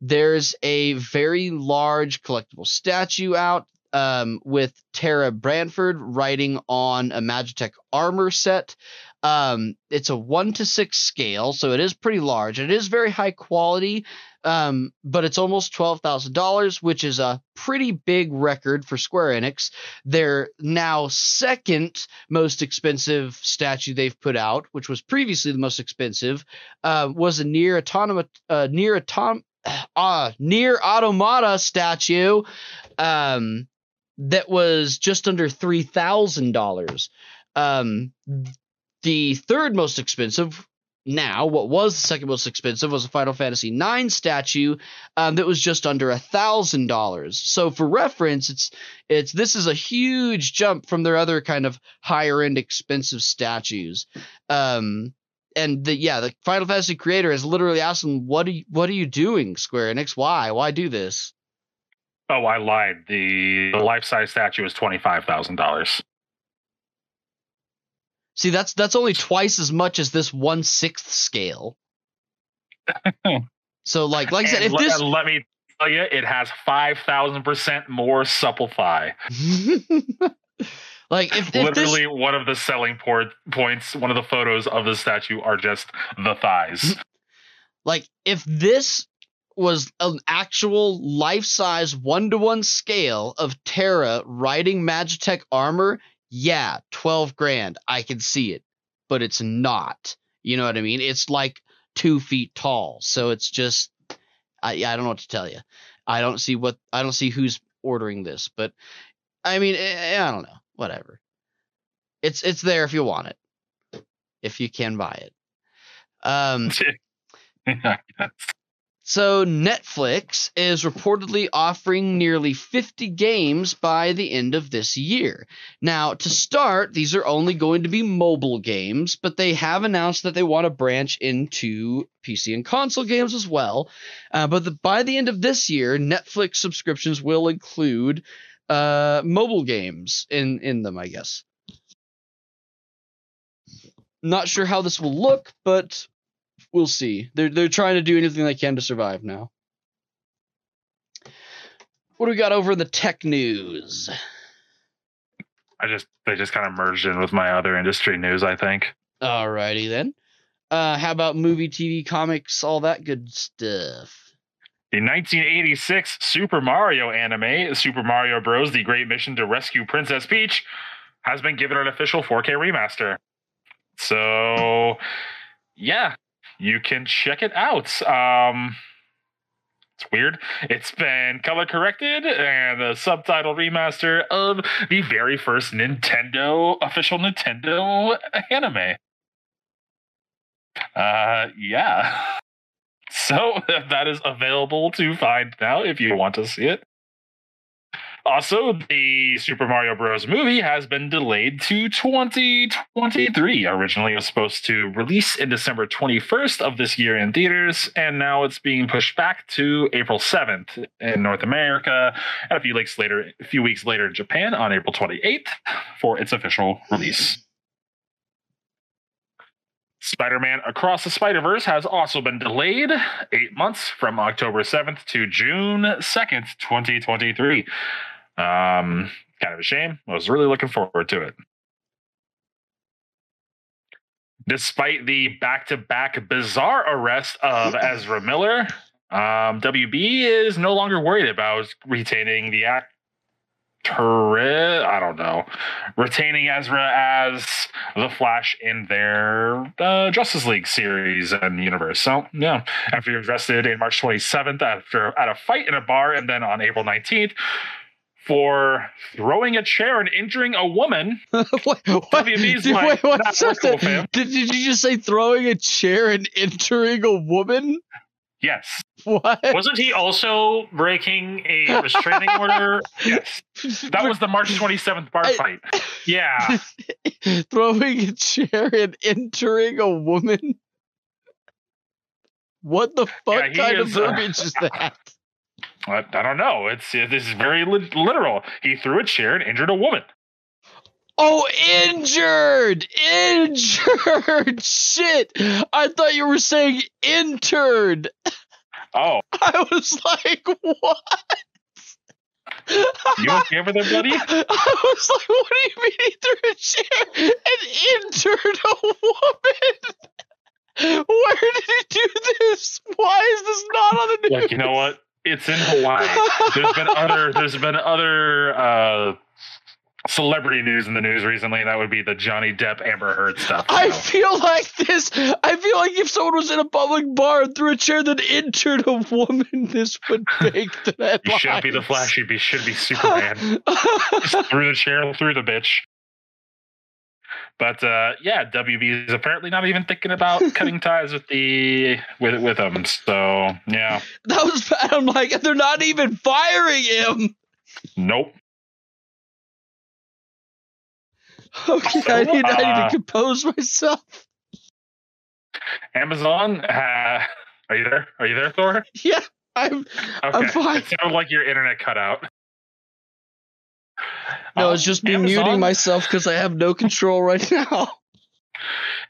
there's a very large collectible statue out um, with Terra Branford riding on a Magitek armor set. Um, it's a one to six scale, so it is pretty large. It is very high quality, um, but it's almost twelve thousand dollars, which is a pretty big record for Square Enix. Their now second most expensive statue they've put out, which was previously the most expensive, uh, was a near autonomous uh, NieR atom uh, <sighs> NieR Automata statue. Um, that was just under three thousand dollars. Um, the third most expensive now, what was the second most expensive was a Final Fantasy IX statue um, that was just under a thousand dollars. So for reference, it's it's this is a huge jump from their other kind of higher end expensive statues. Um, and the yeah, the Final Fantasy creator has literally asked them, "What are you, what are you doing, Square Enix? Why why do this?" Oh, I lied. The, the life size statue is twenty five thousand dollars. See, that's that's only twice as much as this one sixth scale. <laughs> so, like, like I said, if let, this let me tell you, it has five thousand percent more supple thigh. <laughs> like, if, if literally this... one of the selling port points, one of the photos of the statue are just the thighs. <laughs> Like, if this was an actual life size one to one scale of Terra riding Magitek armor, yeah, 12 grand. I can see it, but it's not. You know what I mean? It's like two feet tall. So it's just, I, I don't know what to tell you. I don't see what, I don't see who's ordering this, but I mean, I, eh, eh, I don't know. Whatever. It's, it's there if you want it, if you can buy it. Um, <laughs> So, Netflix is reportedly offering nearly 50 games by the end of this year. Now, to start, these are only going to be mobile games, but they have announced that they want to branch into PC and console games as well. Uh, but the, by the end of this year, Netflix subscriptions will include uh, mobile games in, in them, I guess. not sure how this will look, but we'll see. They're they're trying to do anything they can to survive now. What do we got over in the tech news? I just they just kind of merged in with my other industry news. I think. Alrighty then. Uh, how about movie, TV, comics, all that good stuff? The 1986 Super Mario anime, Super Mario Bros. The Great Mission to Rescue Princess Peach, has been given an official 4K remaster. So, yeah, you can check it out. Um, it's weird. It's been color corrected and a subtitle remaster of the very first Nintendo official Nintendo anime. Uh, yeah. <laughs> So <laughs> that is available to find now if you want to see it. Also, the Super Mario Bros. movie has been delayed to 2023. Originally, it was supposed to release in December 21st of this year in theaters, and now it's being pushed back to April 7th in North America, and a few weeks later, a few weeks later in Japan on April 28th for its official release. Spider Man Across the Spider Verse has also been delayed eight months from October 7th to June 2nd, 2023. Um, kind of a shame. I was really looking forward to it. Despite the back to back bizarre arrest of Ezra Miller, um, WB is no longer worried about retaining the actor. I don't know, retaining Ezra as the Flash in their uh, Justice League series and universe. So yeah, after he was arrested in March 27th after at a fight in a bar, and then on April 19th for throwing a chair and injuring a woman. <laughs> what, what, WB's did, like, wait, cool, did, did you just say throwing a chair and injuring a woman? Yes. What? Wasn't he also breaking a restraining order? <laughs> Yes. That was the March 27th bar I, fight. Yeah. <laughs> Throwing a chair and entering a woman? What the fuck yeah, kind is, of uh, verbiage uh, is that? I, I, don't know. It's this is very li- literal. He threw a chair and injured a woman. Oh, injured! Injured! <laughs> Shit! I thought you were saying entered. Oh. <laughs> I was like, what? You okay over there, buddy? <laughs> I was like, what do you mean he threw a chair and entered a woman? Where did he do this? Why is this not on the news? Like, you know what? It's in Hawaii. There's been other there's been other uh celebrity news in the news recently. That would be the Johnny Depp Amber Heard stuff. I know. feel like this. I feel like if someone was in a public bar and threw a chair that injured a woman, <laughs> this would make the headlines. you shouldn't be the Flash. You be, should be Superman. <laughs> Just threw the chair through the bitch. But uh, yeah, WB is apparently not even thinking about <laughs> cutting ties with the with with him. So yeah, that was bad. I'm like, they're not even firing him. Nope. Okay, so, I, need, uh, I need to uh, compose myself. Amazon, uh, are you there? Are you there, Thor? <laughs> Yeah, I'm. Okay, I'm fine. it sounded like your internet cut out. No, it's just me muting myself because I have no control right <laughs> now.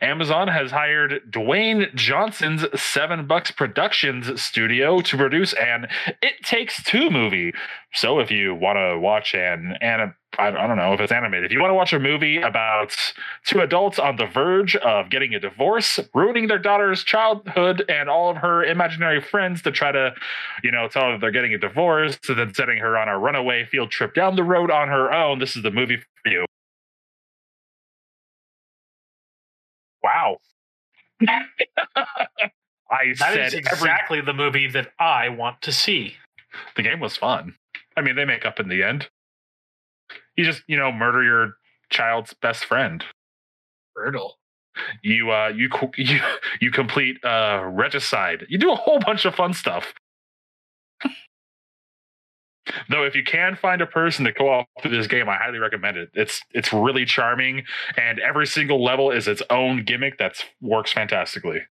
Amazon has hired Dwayne Johnson's Seven Bucks Productions studio to produce an It Takes Two movie. So if you want to watch an anim- I don't know if it's animated. If you want to watch a movie about two adults on the verge of getting a divorce, ruining their daughter's childhood and all of her imaginary friends to try to, you know, tell her they're getting a divorce, and then setting her on a runaway field trip down the road on her own, this is the movie for you. Wow. <laughs> I that is exactly every... the movie that I want to see. The game was fun. I mean, they make up in the end. You just, you know, murder your child's best friend. Brutal. You uh you <laughs> you you complete uh regicide. You do a whole bunch of fun stuff. Though, if you can find a person to co-op through this game, I highly recommend it. It's it's really charming, and every single level is its own gimmick that works fantastically.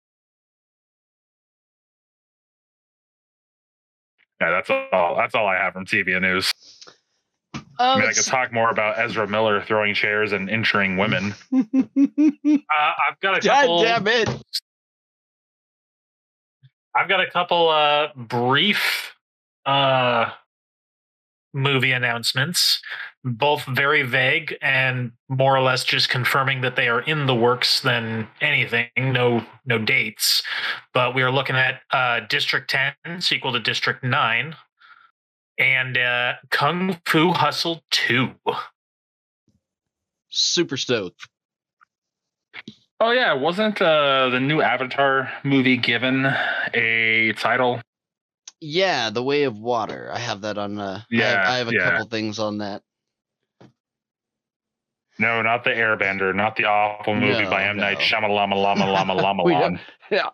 Yeah, that's all. That's all I have from TV news. I mean, I could talk more about Ezra Miller throwing chairs and injuring women. <laughs> uh, I've got a couple. God damn it! I've got a couple uh, brief uh, movie announcements, both very vague and more or less just confirming that they are in the works than anything. No, no dates, but we are looking at uh, District Ten, sequel to District Nine, and uh, Kung Fu Hustle Two. Super stoked. Oh yeah, wasn't uh, the new Avatar movie given a title? Yeah, The Way of Water. I have that on. Uh, Yeah, I have, I have a yeah. couple things on that. No, not the Airbender, not the awful movie No, by M Night no. Shyamalama Lama Lama <laughs> Lama Lama. <laughs> Yeah.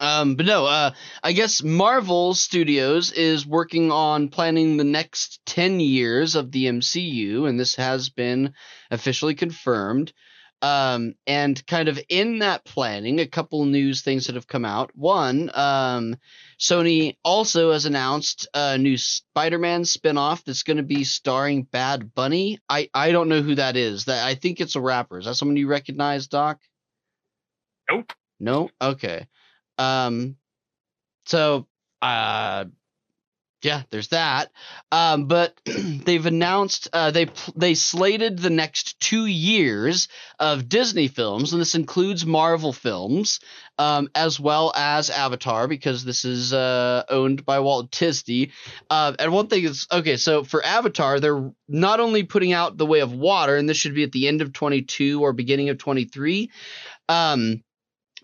Um, but no, uh, I guess Marvel Studios is working on planning the next 10 years of the MCU, and this has been officially confirmed. Um, and kind of in that planning, a couple news things that have come out. One, um, Sony also has announced a new Spider-Man spinoff that's going to be starring Bad Bunny. I, I don't know who that is. That I think it's a rapper. Is that someone you recognize, Doc? Nope. No? Okay. Um so uh yeah, there's that. Um but <clears throat> they've announced uh they they slated the next 2 years of Disney films and this includes Marvel films um as well as Avatar because this is uh owned by Walt Disney. Uh and one thing is okay, so for Avatar they're not only putting out The Way of Water and this should be at the end of 22 or beginning of 23. Um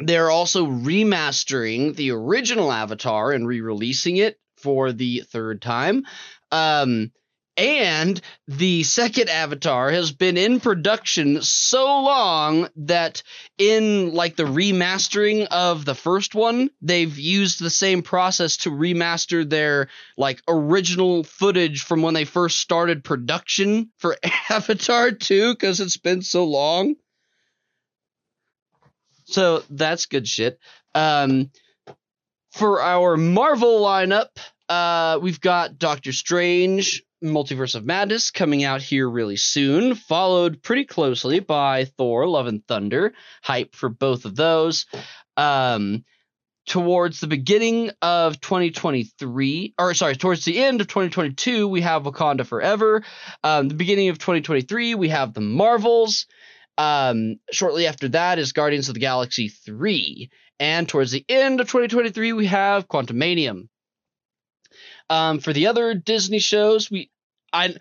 they're also remastering the original Avatar and re-releasing it for the third time. Um, and the second Avatar has been in production so long that in like the remastering of the first one, they've used the same process to remaster their like original footage from when they first started production for <laughs> Avatar 2 because it's been so long. So that's good shit. Um, for our Marvel lineup, uh, we've got Doctor Strange, Multiverse of Madness coming out here really soon, followed pretty closely by Thor, Love and Thunder. Hype for both of those. Um, towards the beginning of 2023, or sorry, towards the end of 2022, we have Wakanda Forever. Um, the beginning of 2023, we have the Marvels. Um, shortly after that is Guardians of the Galaxy 3. And towards the end of 2023, we have Quantumanium. Um, for the other Disney shows, we, I,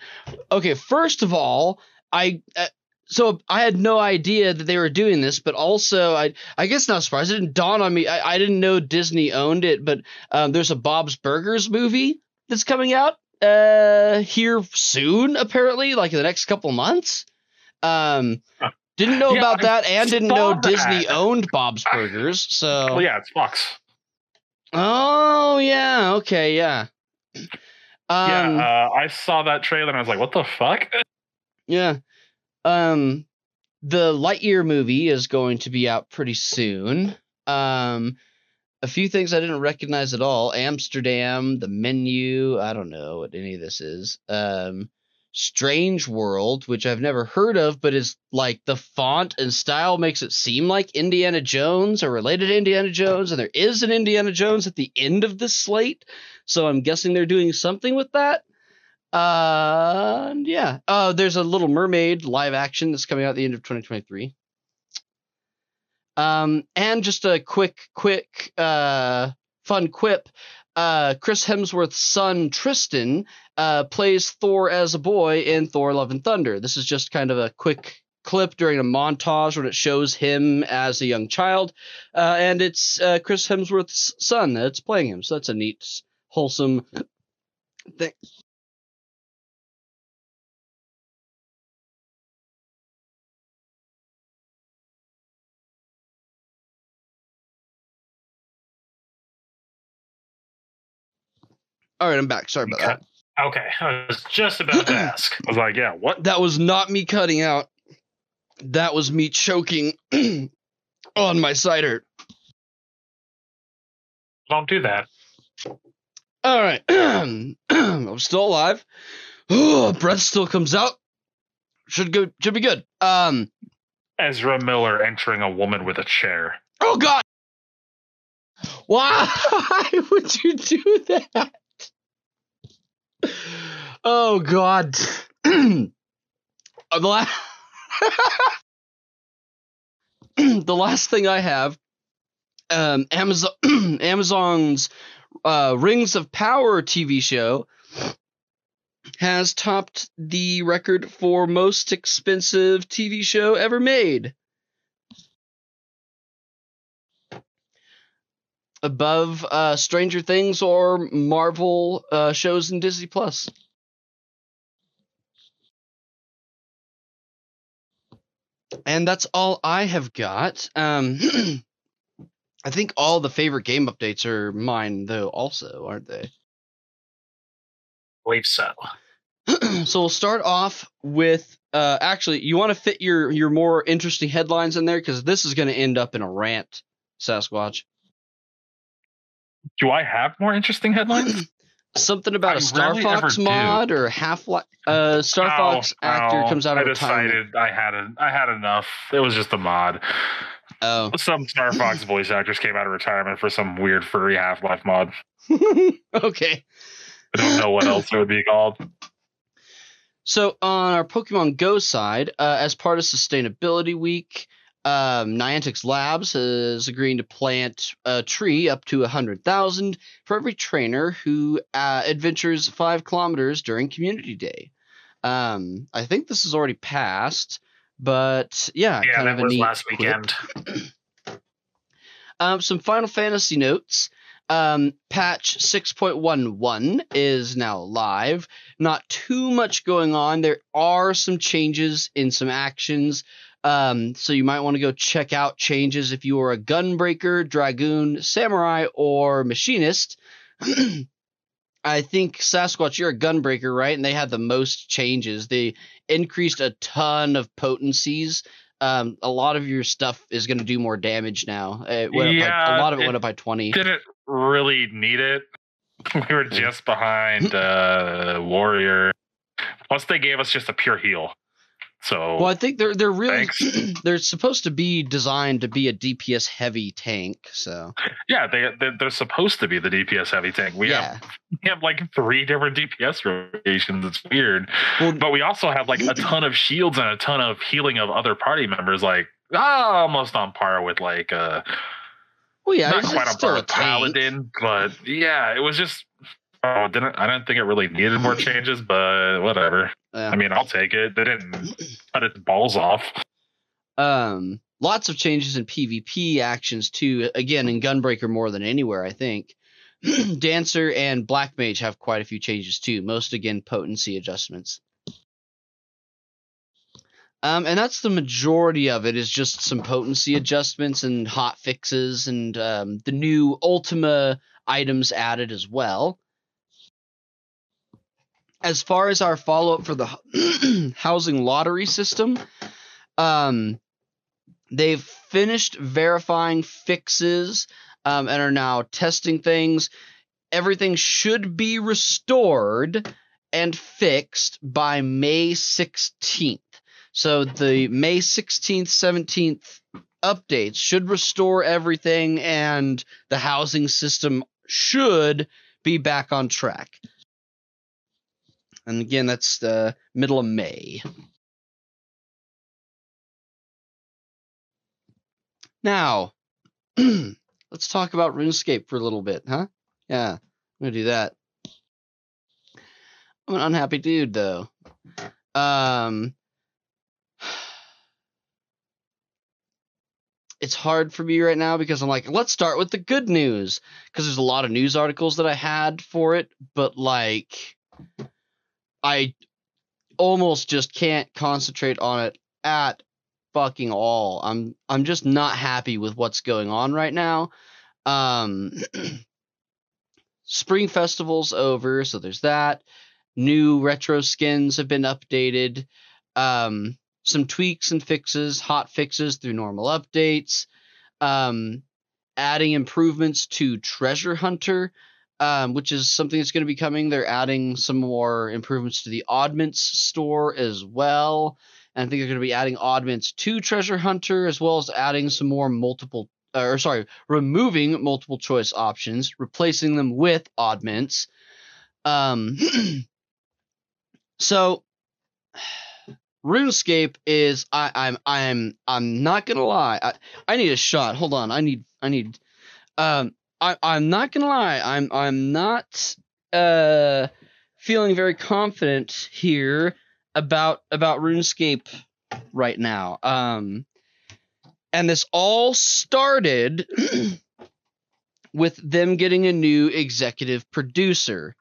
okay, first of all, I, uh, so I had no idea that they were doing this, but also I, I guess not surprised. It didn't dawn on me. I, I didn't know Disney owned it, but um, there's a Bob's Burgers movie that's coming out uh here soon, apparently, like in the next couple months. Um. Didn't know Yeah, about I that, and didn't know saw Disney owned Bob's Burgers. So Well, yeah, it's Fox. Oh yeah, okay, yeah. Um, yeah, uh, I saw that trailer and I was like, "What the fuck?" yeah. Um, the Lightyear movie is going to be out pretty soon. Um, a few things I didn't recognize at all: Amsterdam, the menu. I don't know what any of this is. Um, Strange World, which I've never heard of, but is like the font and style makes it seem like Indiana Jones or related to Indiana Jones, and there is an Indiana Jones at the end of this slate, so I'm guessing they're doing something with that. Uh, and yeah. Uh, there's a Little Mermaid live action that's coming out at the end of 2023. Um, and just a quick, quick, uh, fun quip. Uh, Chris Hemsworth's son Tristan uh, plays Thor as a boy in Thor: Love and Thunder. This is just kind of a quick clip during a montage when it shows him as a young child, uh, and it's uh, Chris Hemsworth's son that's playing him. So that's a neat, wholesome thing. All right, I'm back. Sorry about that. Okay, I was just about to <clears throat> ask. I was like, "Yeah, what?" That was not me cutting out. That was me choking <clears throat> on my cider. Don't do that. All right. <clears throat> I'm still alive. Oh, <sighs> breath still comes out. Should go. Should be good. Um, Ezra Miller entering a woman with a chair. Oh God! Why <laughs> would you do that? Oh God! <clears throat> the last, <clears throat> the last thing I have, um, Amazon, <clears throat> Amazon's uh, Rings of Power TV show has topped the record for most expensive TV show ever made. Above uh, Stranger Things or Marvel uh, shows in Disney Plus. And that's all I have got. Um, <clears throat> I think all the favorite game updates are mine, though, also, aren't they? believe so. <clears throat> so we'll start off with uh, actually, you want to fit your your more interesting headlines in there because this is going to end up in a rant, Sasquatch. Do I have more interesting headlines? <clears throat> Something about I a Star really Fox mod do. or Half Life. Uh, Star oh, Fox actor oh, comes out of I decided I had a, I had enough. It was just a mod. Oh, some Star Fox <laughs> voice actors came out of retirement for some weird furry Half Life mod. <laughs> okay. I don't know what else it would be called. So on our Pokemon Go side, uh, as part of Sustainability Week, um, Niantic Labs is agreeing to plant a tree up to 100,000 for every trainer who uh, adventures five kilometers during Community Day. Um, I think this is already passed, but yeah, yeah, kind that of was last weekend. <clears throat> um, some Final Fantasy notes. Um, patch 6.11 is now live. Not too much going on. There are some changes in some actions. Um, so you might want to go check out changes if you are a gunbreaker, dragoon, samurai, or machinist. <clears throat> I think Sasquatch, you're a gunbreaker, right? And they had the most changes. They increased a ton of potencies. Um, a lot of your stuff is going to do more damage now. Yeah, by, a lot of it, it went up by 20. Didn't really need it. We were just behind <clears throat> uh, Warrior. Plus, they gave us just a pure heal. So well, I think they're they're really <clears throat> they're supposed to be designed to be a DPS heavy tank. So yeah, they they're, they're supposed to be the DPS heavy tank. We yeah. have we have like three different DPS rotations. It's weird, well, but we also have like a ton of shields and a ton of healing of other party members. Like ah, almost on par with like uh well, yeah, not quite on par with Paladin, but yeah, it was just. Oh, didn't I didn't think it really needed more <laughs> changes, but whatever. Yeah. I mean, I'll take it. They didn't <clears throat> cut its balls off. Um, lots of changes in PvP actions too. Again, in Gunbreaker more than anywhere, I think. <clears throat> Dancer and Black Mage have quite a few changes too. Most again potency adjustments. Um, and that's the majority of it is just some potency adjustments and hot fixes and um, the new Ultima items added as well. As far as our follow up for the <clears throat> housing lottery system, um, they've finished verifying fixes um, and are now testing things. Everything should be restored and fixed by May 16th. So the May 16th, 17th updates should restore everything and the housing system should be back on track. And again, that's the middle of May. Now, <clears throat> let's talk about RuneScape for a little bit, huh? Yeah, I'm gonna do that. I'm an unhappy dude, though. Um, <sighs> it's hard for me right now because I'm like, let's start with the good news because there's a lot of news articles that I had for it, but like I almost just can't concentrate on it at fucking all. I'm I'm just not happy with what's going on right now. Um <clears throat> Spring Festival's over, so there's that. New retro skins have been updated. Um some tweaks and fixes, hot fixes through normal updates, um, adding improvements to Treasure Hunter. Um, which is something that's going to be coming. They're adding some more improvements to the oddments store as well. And I think they're going to be adding oddments to Treasure Hunter as well as adding some more multiple, or sorry, removing multiple choice options, replacing them with oddments. Um, <clears throat> so <sighs> RuneScape is I, I'm I'm I'm not gonna lie. I, I need a shot. Hold on. I need I need um I, I'm not gonna lie. I'm I'm not uh feeling very confident here about about RuneScape right now. Um and this all started <clears throat> with them getting a new executive producer.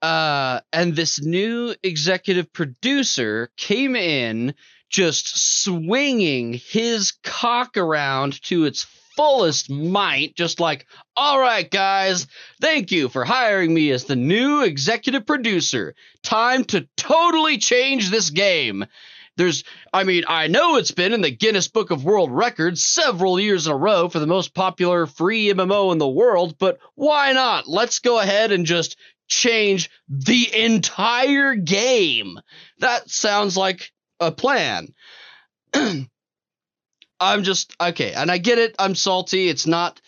Uh, and this new executive producer came in just swinging his cock around to its fullest might, just like, all right, guys, thank you for hiring me as the new executive producer. Time to totally change this game. There's, I mean, I know it's been in the Guinness Book of World Records several years in a row for the most popular free MMO in the world, but why not? Let's go ahead and just change the entire game. That sounds like a plan. <clears throat> I'm just okay, and I get it. I'm salty. It's not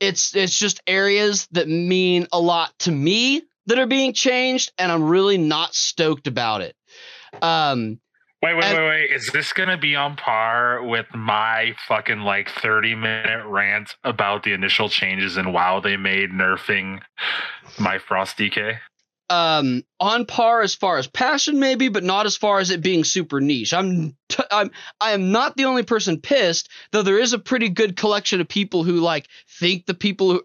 it's it's just areas that mean a lot to me that are being changed and I'm really not stoked about it. Um Wait, wait, and, wait, wait. Is this going to be on par with my fucking like 30 minute rant about the initial changes and wow they made nerfing my Frost DK? Um, on par as far as passion, maybe, but not as far as it being super niche. I'm, t- <laughs> I'm, I am not the only person pissed, though. There is a pretty good collection of people who like think the people who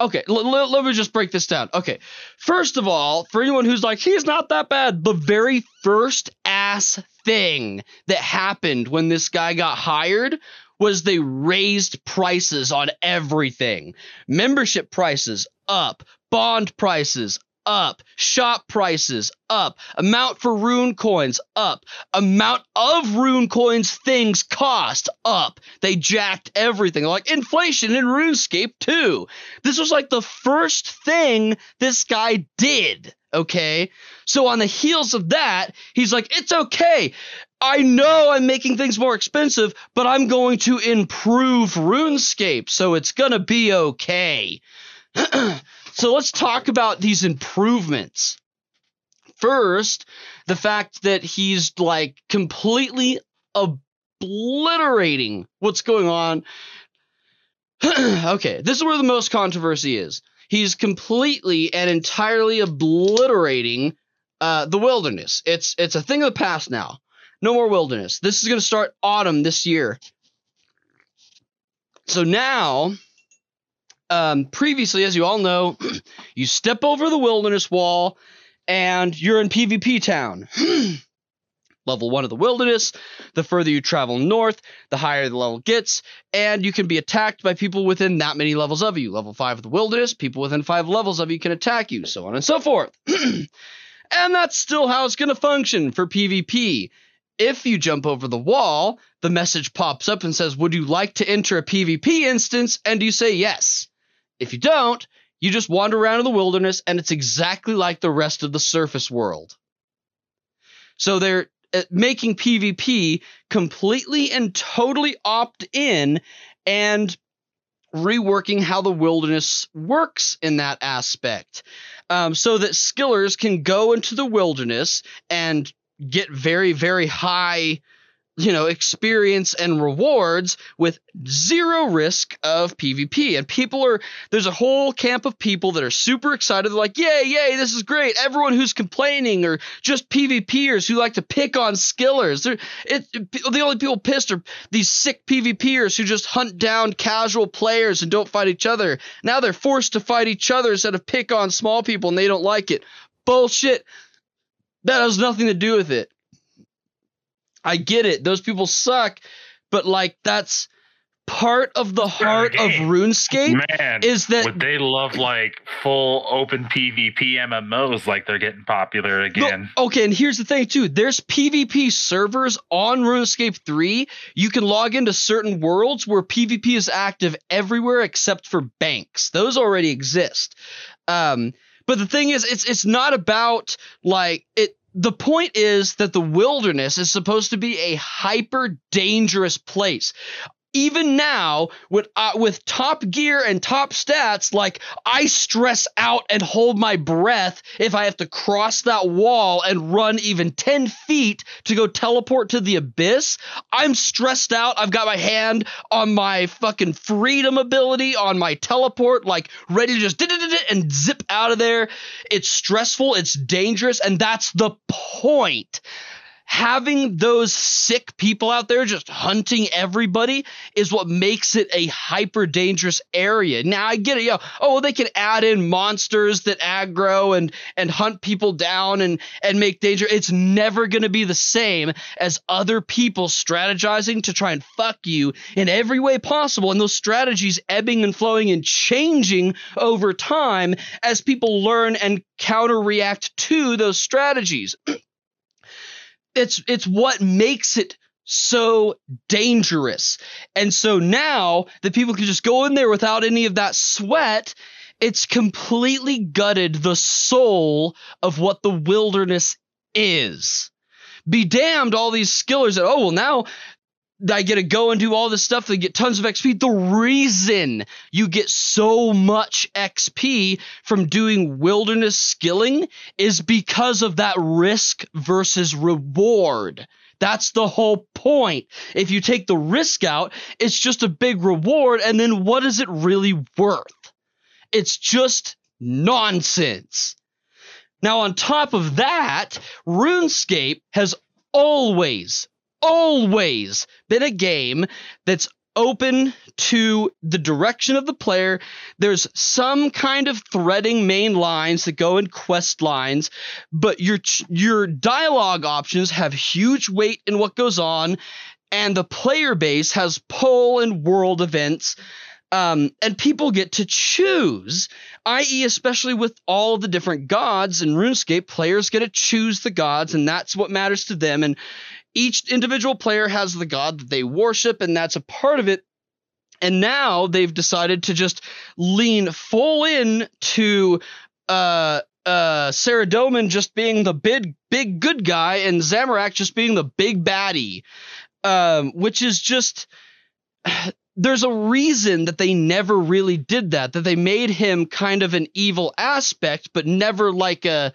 Okay, l- l- let me just break this down. Okay, first of all, for anyone who's like, he's not that bad, the very first ass thing that happened when this guy got hired was they raised prices on everything. Membership prices up, bond prices up, shop prices up, amount for rune coins up, amount of rune coins things cost up. They jacked everything, like inflation in RuneScape too. This was like the first thing this guy did. Okay, so on the heels of that, he's like, it's okay. I know I'm making things more expensive, but I'm going to improve RuneScape, so it's gonna be okay. <clears throat> So let's talk about these improvements. First, the fact that he's like completely obliterating what's going on. <clears throat> okay, this is where the most controversy is. He's completely and entirely obliterating uh, the wilderness. It's it's a thing of the past now. No more wilderness. This is going to start autumn this year. So now um, previously, as you all know, <clears throat> you step over the wilderness wall and you're in PvP town. <clears throat> level one of the wilderness. The further you travel north, the higher the level gets, and you can be attacked by people within that many levels of you. Level five of the wilderness, people within five levels of you can attack you, so on and so forth. <clears throat> and that's still how it's going to function for PvP. If you jump over the wall, the message pops up and says, Would you like to enter a PvP instance? And you say yes. If you don't, you just wander around in the wilderness and it's exactly like the rest of the surface world. So they're uh, making PvP completely and totally opt in and reworking how the wilderness works in that aspect um, so that skillers can go into the wilderness and get very, very high you know, experience and rewards with zero risk of PvP. And people are, there's a whole camp of people that are super excited. They're like, yay, yay, this is great. Everyone who's complaining or just PvPers who like to pick on skillers. They're, it, it, the only people pissed are these sick PvPers who just hunt down casual players and don't fight each other. Now they're forced to fight each other instead of pick on small people and they don't like it. Bullshit. That has nothing to do with it. I get it. Those people suck, but like that's part of the heart of RuneScape Man, is that would they love like full open PvP MMOs like they're getting popular again? No, okay, and here's the thing too. There's PvP servers on RuneScape 3. You can log into certain worlds where PvP is active everywhere except for banks. Those already exist. Um, but the thing is, it's it's not about like it the point is that the wilderness is supposed to be a hyper dangerous place even now with uh, with top gear and top stats like i stress out and hold my breath if i have to cross that wall and run even 10 feet to go teleport to the abyss. I'm stressed out. I've got my hand on my fucking freedom ability on my teleport like ready to just and zip out of there. It's stressful. It's dangerous. And that's the point having those sick people out there just hunting everybody is what makes it a hyper dangerous area. Now I get it, you know, oh, they can add in monsters that aggro and and hunt people down and and make danger. It's never going to be the same as other people strategizing to try and fuck you in every way possible and those strategies ebbing and flowing and changing over time as people learn and counter react to those strategies. <clears throat> it's it's what makes it so dangerous. And so now that people can just go in there without any of that sweat, it's completely gutted the soul of what the wilderness is. Be damned, all these skillers that, oh, well, now I get to go and do all this stuff to get tons of XP. The reason you get so much XP from doing wilderness skilling is because of that risk versus reward. That's the whole point. If you take the risk out, it's just a big reward, and then what is it really worth? It's just nonsense. Now, on top of that, RuneScape has always, always been a game that's open to the direction of the player. There's some kind of threading main lines that go in quest lines, but your your dialogue options have huge weight in what goes on, and the player base has pull and world events. Um, and people get to choose, i.e., especially with all the different gods in RuneScape, players get to choose the gods, and that's what matters to them. And each individual player has the god that they worship, and that's a part of it. And now they've decided to just lean full in to uh, uh, Saradomin just being the big, big good guy, and Zamorak just being the big baddie, um, which is just. <sighs> There's a reason that they never really did that, that they made him kind of an evil aspect, but never like a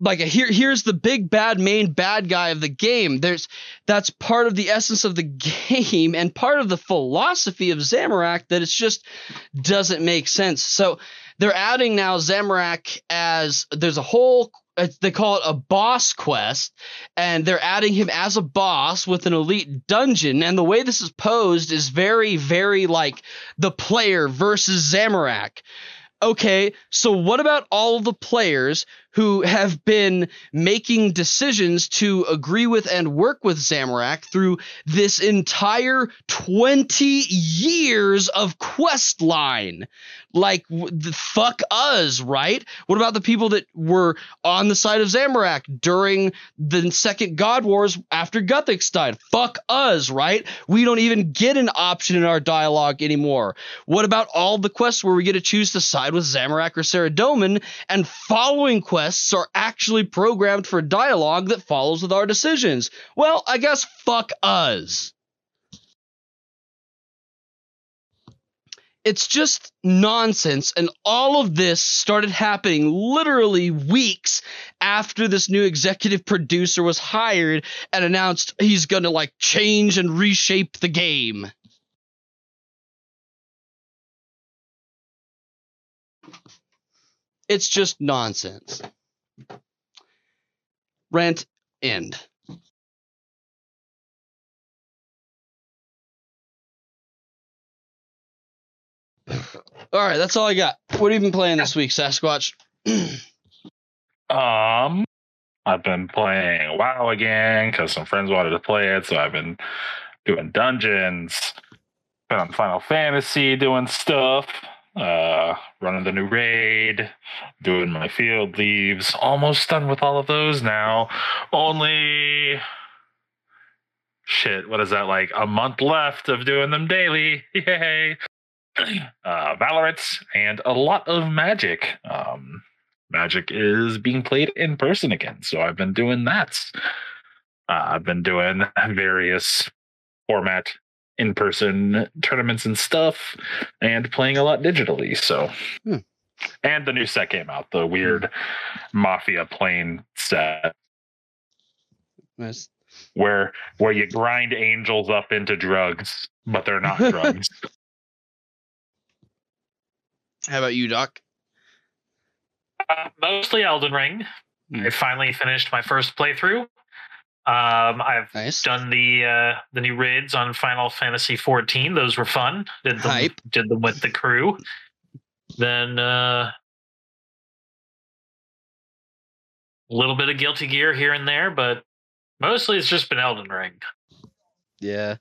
like a, here here's the big bad main bad guy of the game. There's that's part of the essence of the game and part of the philosophy of Zamorak that it just doesn't make sense. So they're adding now Zamorak as there's a whole they call it a boss quest and they're adding him as a boss with an elite dungeon. And the way this is posed is very very like the player versus Zamorak. Okay, so what about all the players who have been making decisions to agree with and work with Zamorak through this entire 20 years of quest line? Like, the fuck us, right? What about the people that were on the side of Zamorak during the second God Wars after Guthix died? Fuck us, right? We don't even get an option in our dialogue anymore. What about all the quests where we get to choose to side with Zamorak or Sarah Saradomin and following quests are actually programmed for dialogue that follows with our decisions? Well, I guess fuck us. it's just nonsense. And all of this started happening literally weeks after this new executive producer was hired and announced he's to like change and reshape the game. It's just nonsense. Rent end. All right, that's all I got. What have you been playing this week, Sasquatch? <clears throat> um, I've been playing WoW again because some friends wanted to play it, so I've been doing dungeons. been on Final Fantasy doing stuff, uh, running the new raid, doing my field leaves. Almost done with all of those now. Only shit, what is that like? A month left of doing them daily. <laughs> Yay. <clears throat> Uh, Valorant and a lot of Magic. Um, Magic is being played in person again, so I've been doing that. Uh, I've been doing various format in person tournaments and stuff, and playing a lot digitally. So, hmm. and the new set came out, the weird Mafia plane set. Nice where where you grind angels up into drugs, but they're not <laughs> drugs. How about you, Doc? Uh, mostly Elden Ring. I finally finished my first playthrough. Um, I've nice. done the uh, the new raids on Final Fantasy XIV. Those were fun. Did them Hype. did them with the crew. Then uh, a little bit of Guilty Gear here and there, but Mostly it's just been Elden Ring. Yeah.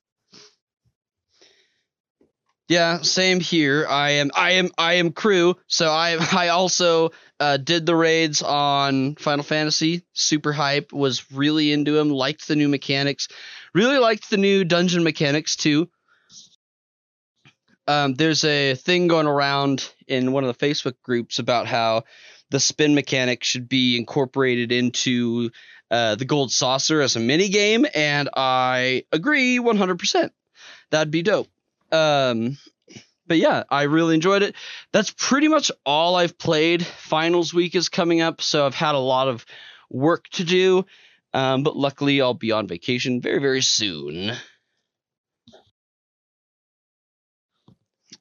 Yeah, same here. I am I am I am crew, so I <laughs> I also uh, did the raids on Final Fantasy. Super hype, was really into them, liked the new mechanics. Really liked the new dungeon mechanics too. Um, there's a thing going around in one of the Facebook groups about how the spin mechanic should be incorporated into uh, the gold saucer as a mini game, and I agree 100%. That'd be dope. Um, but yeah, I really enjoyed it. That's pretty much all I've played. Finals week is coming up, so I've had a lot of work to do. Um, but luckily, I'll be on vacation very, very soon.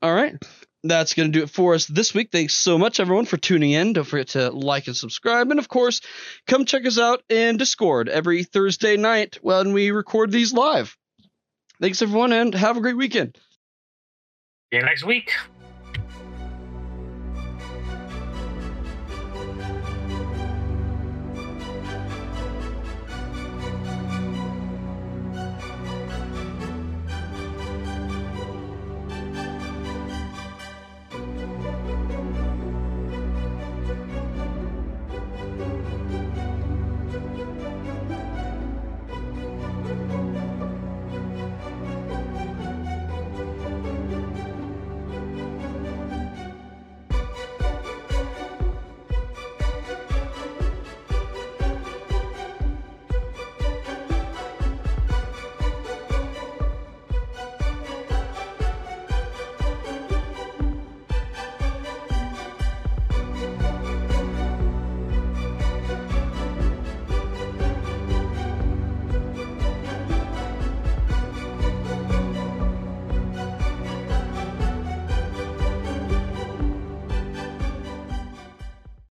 All right that's going to do it for us this week. Thanks so much, everyone, for tuning in. Don't forget to like and subscribe. And of course, come check us out in Discord every Thursday night when we record these live. Thanks, everyone, and have a great weekend. See you next week.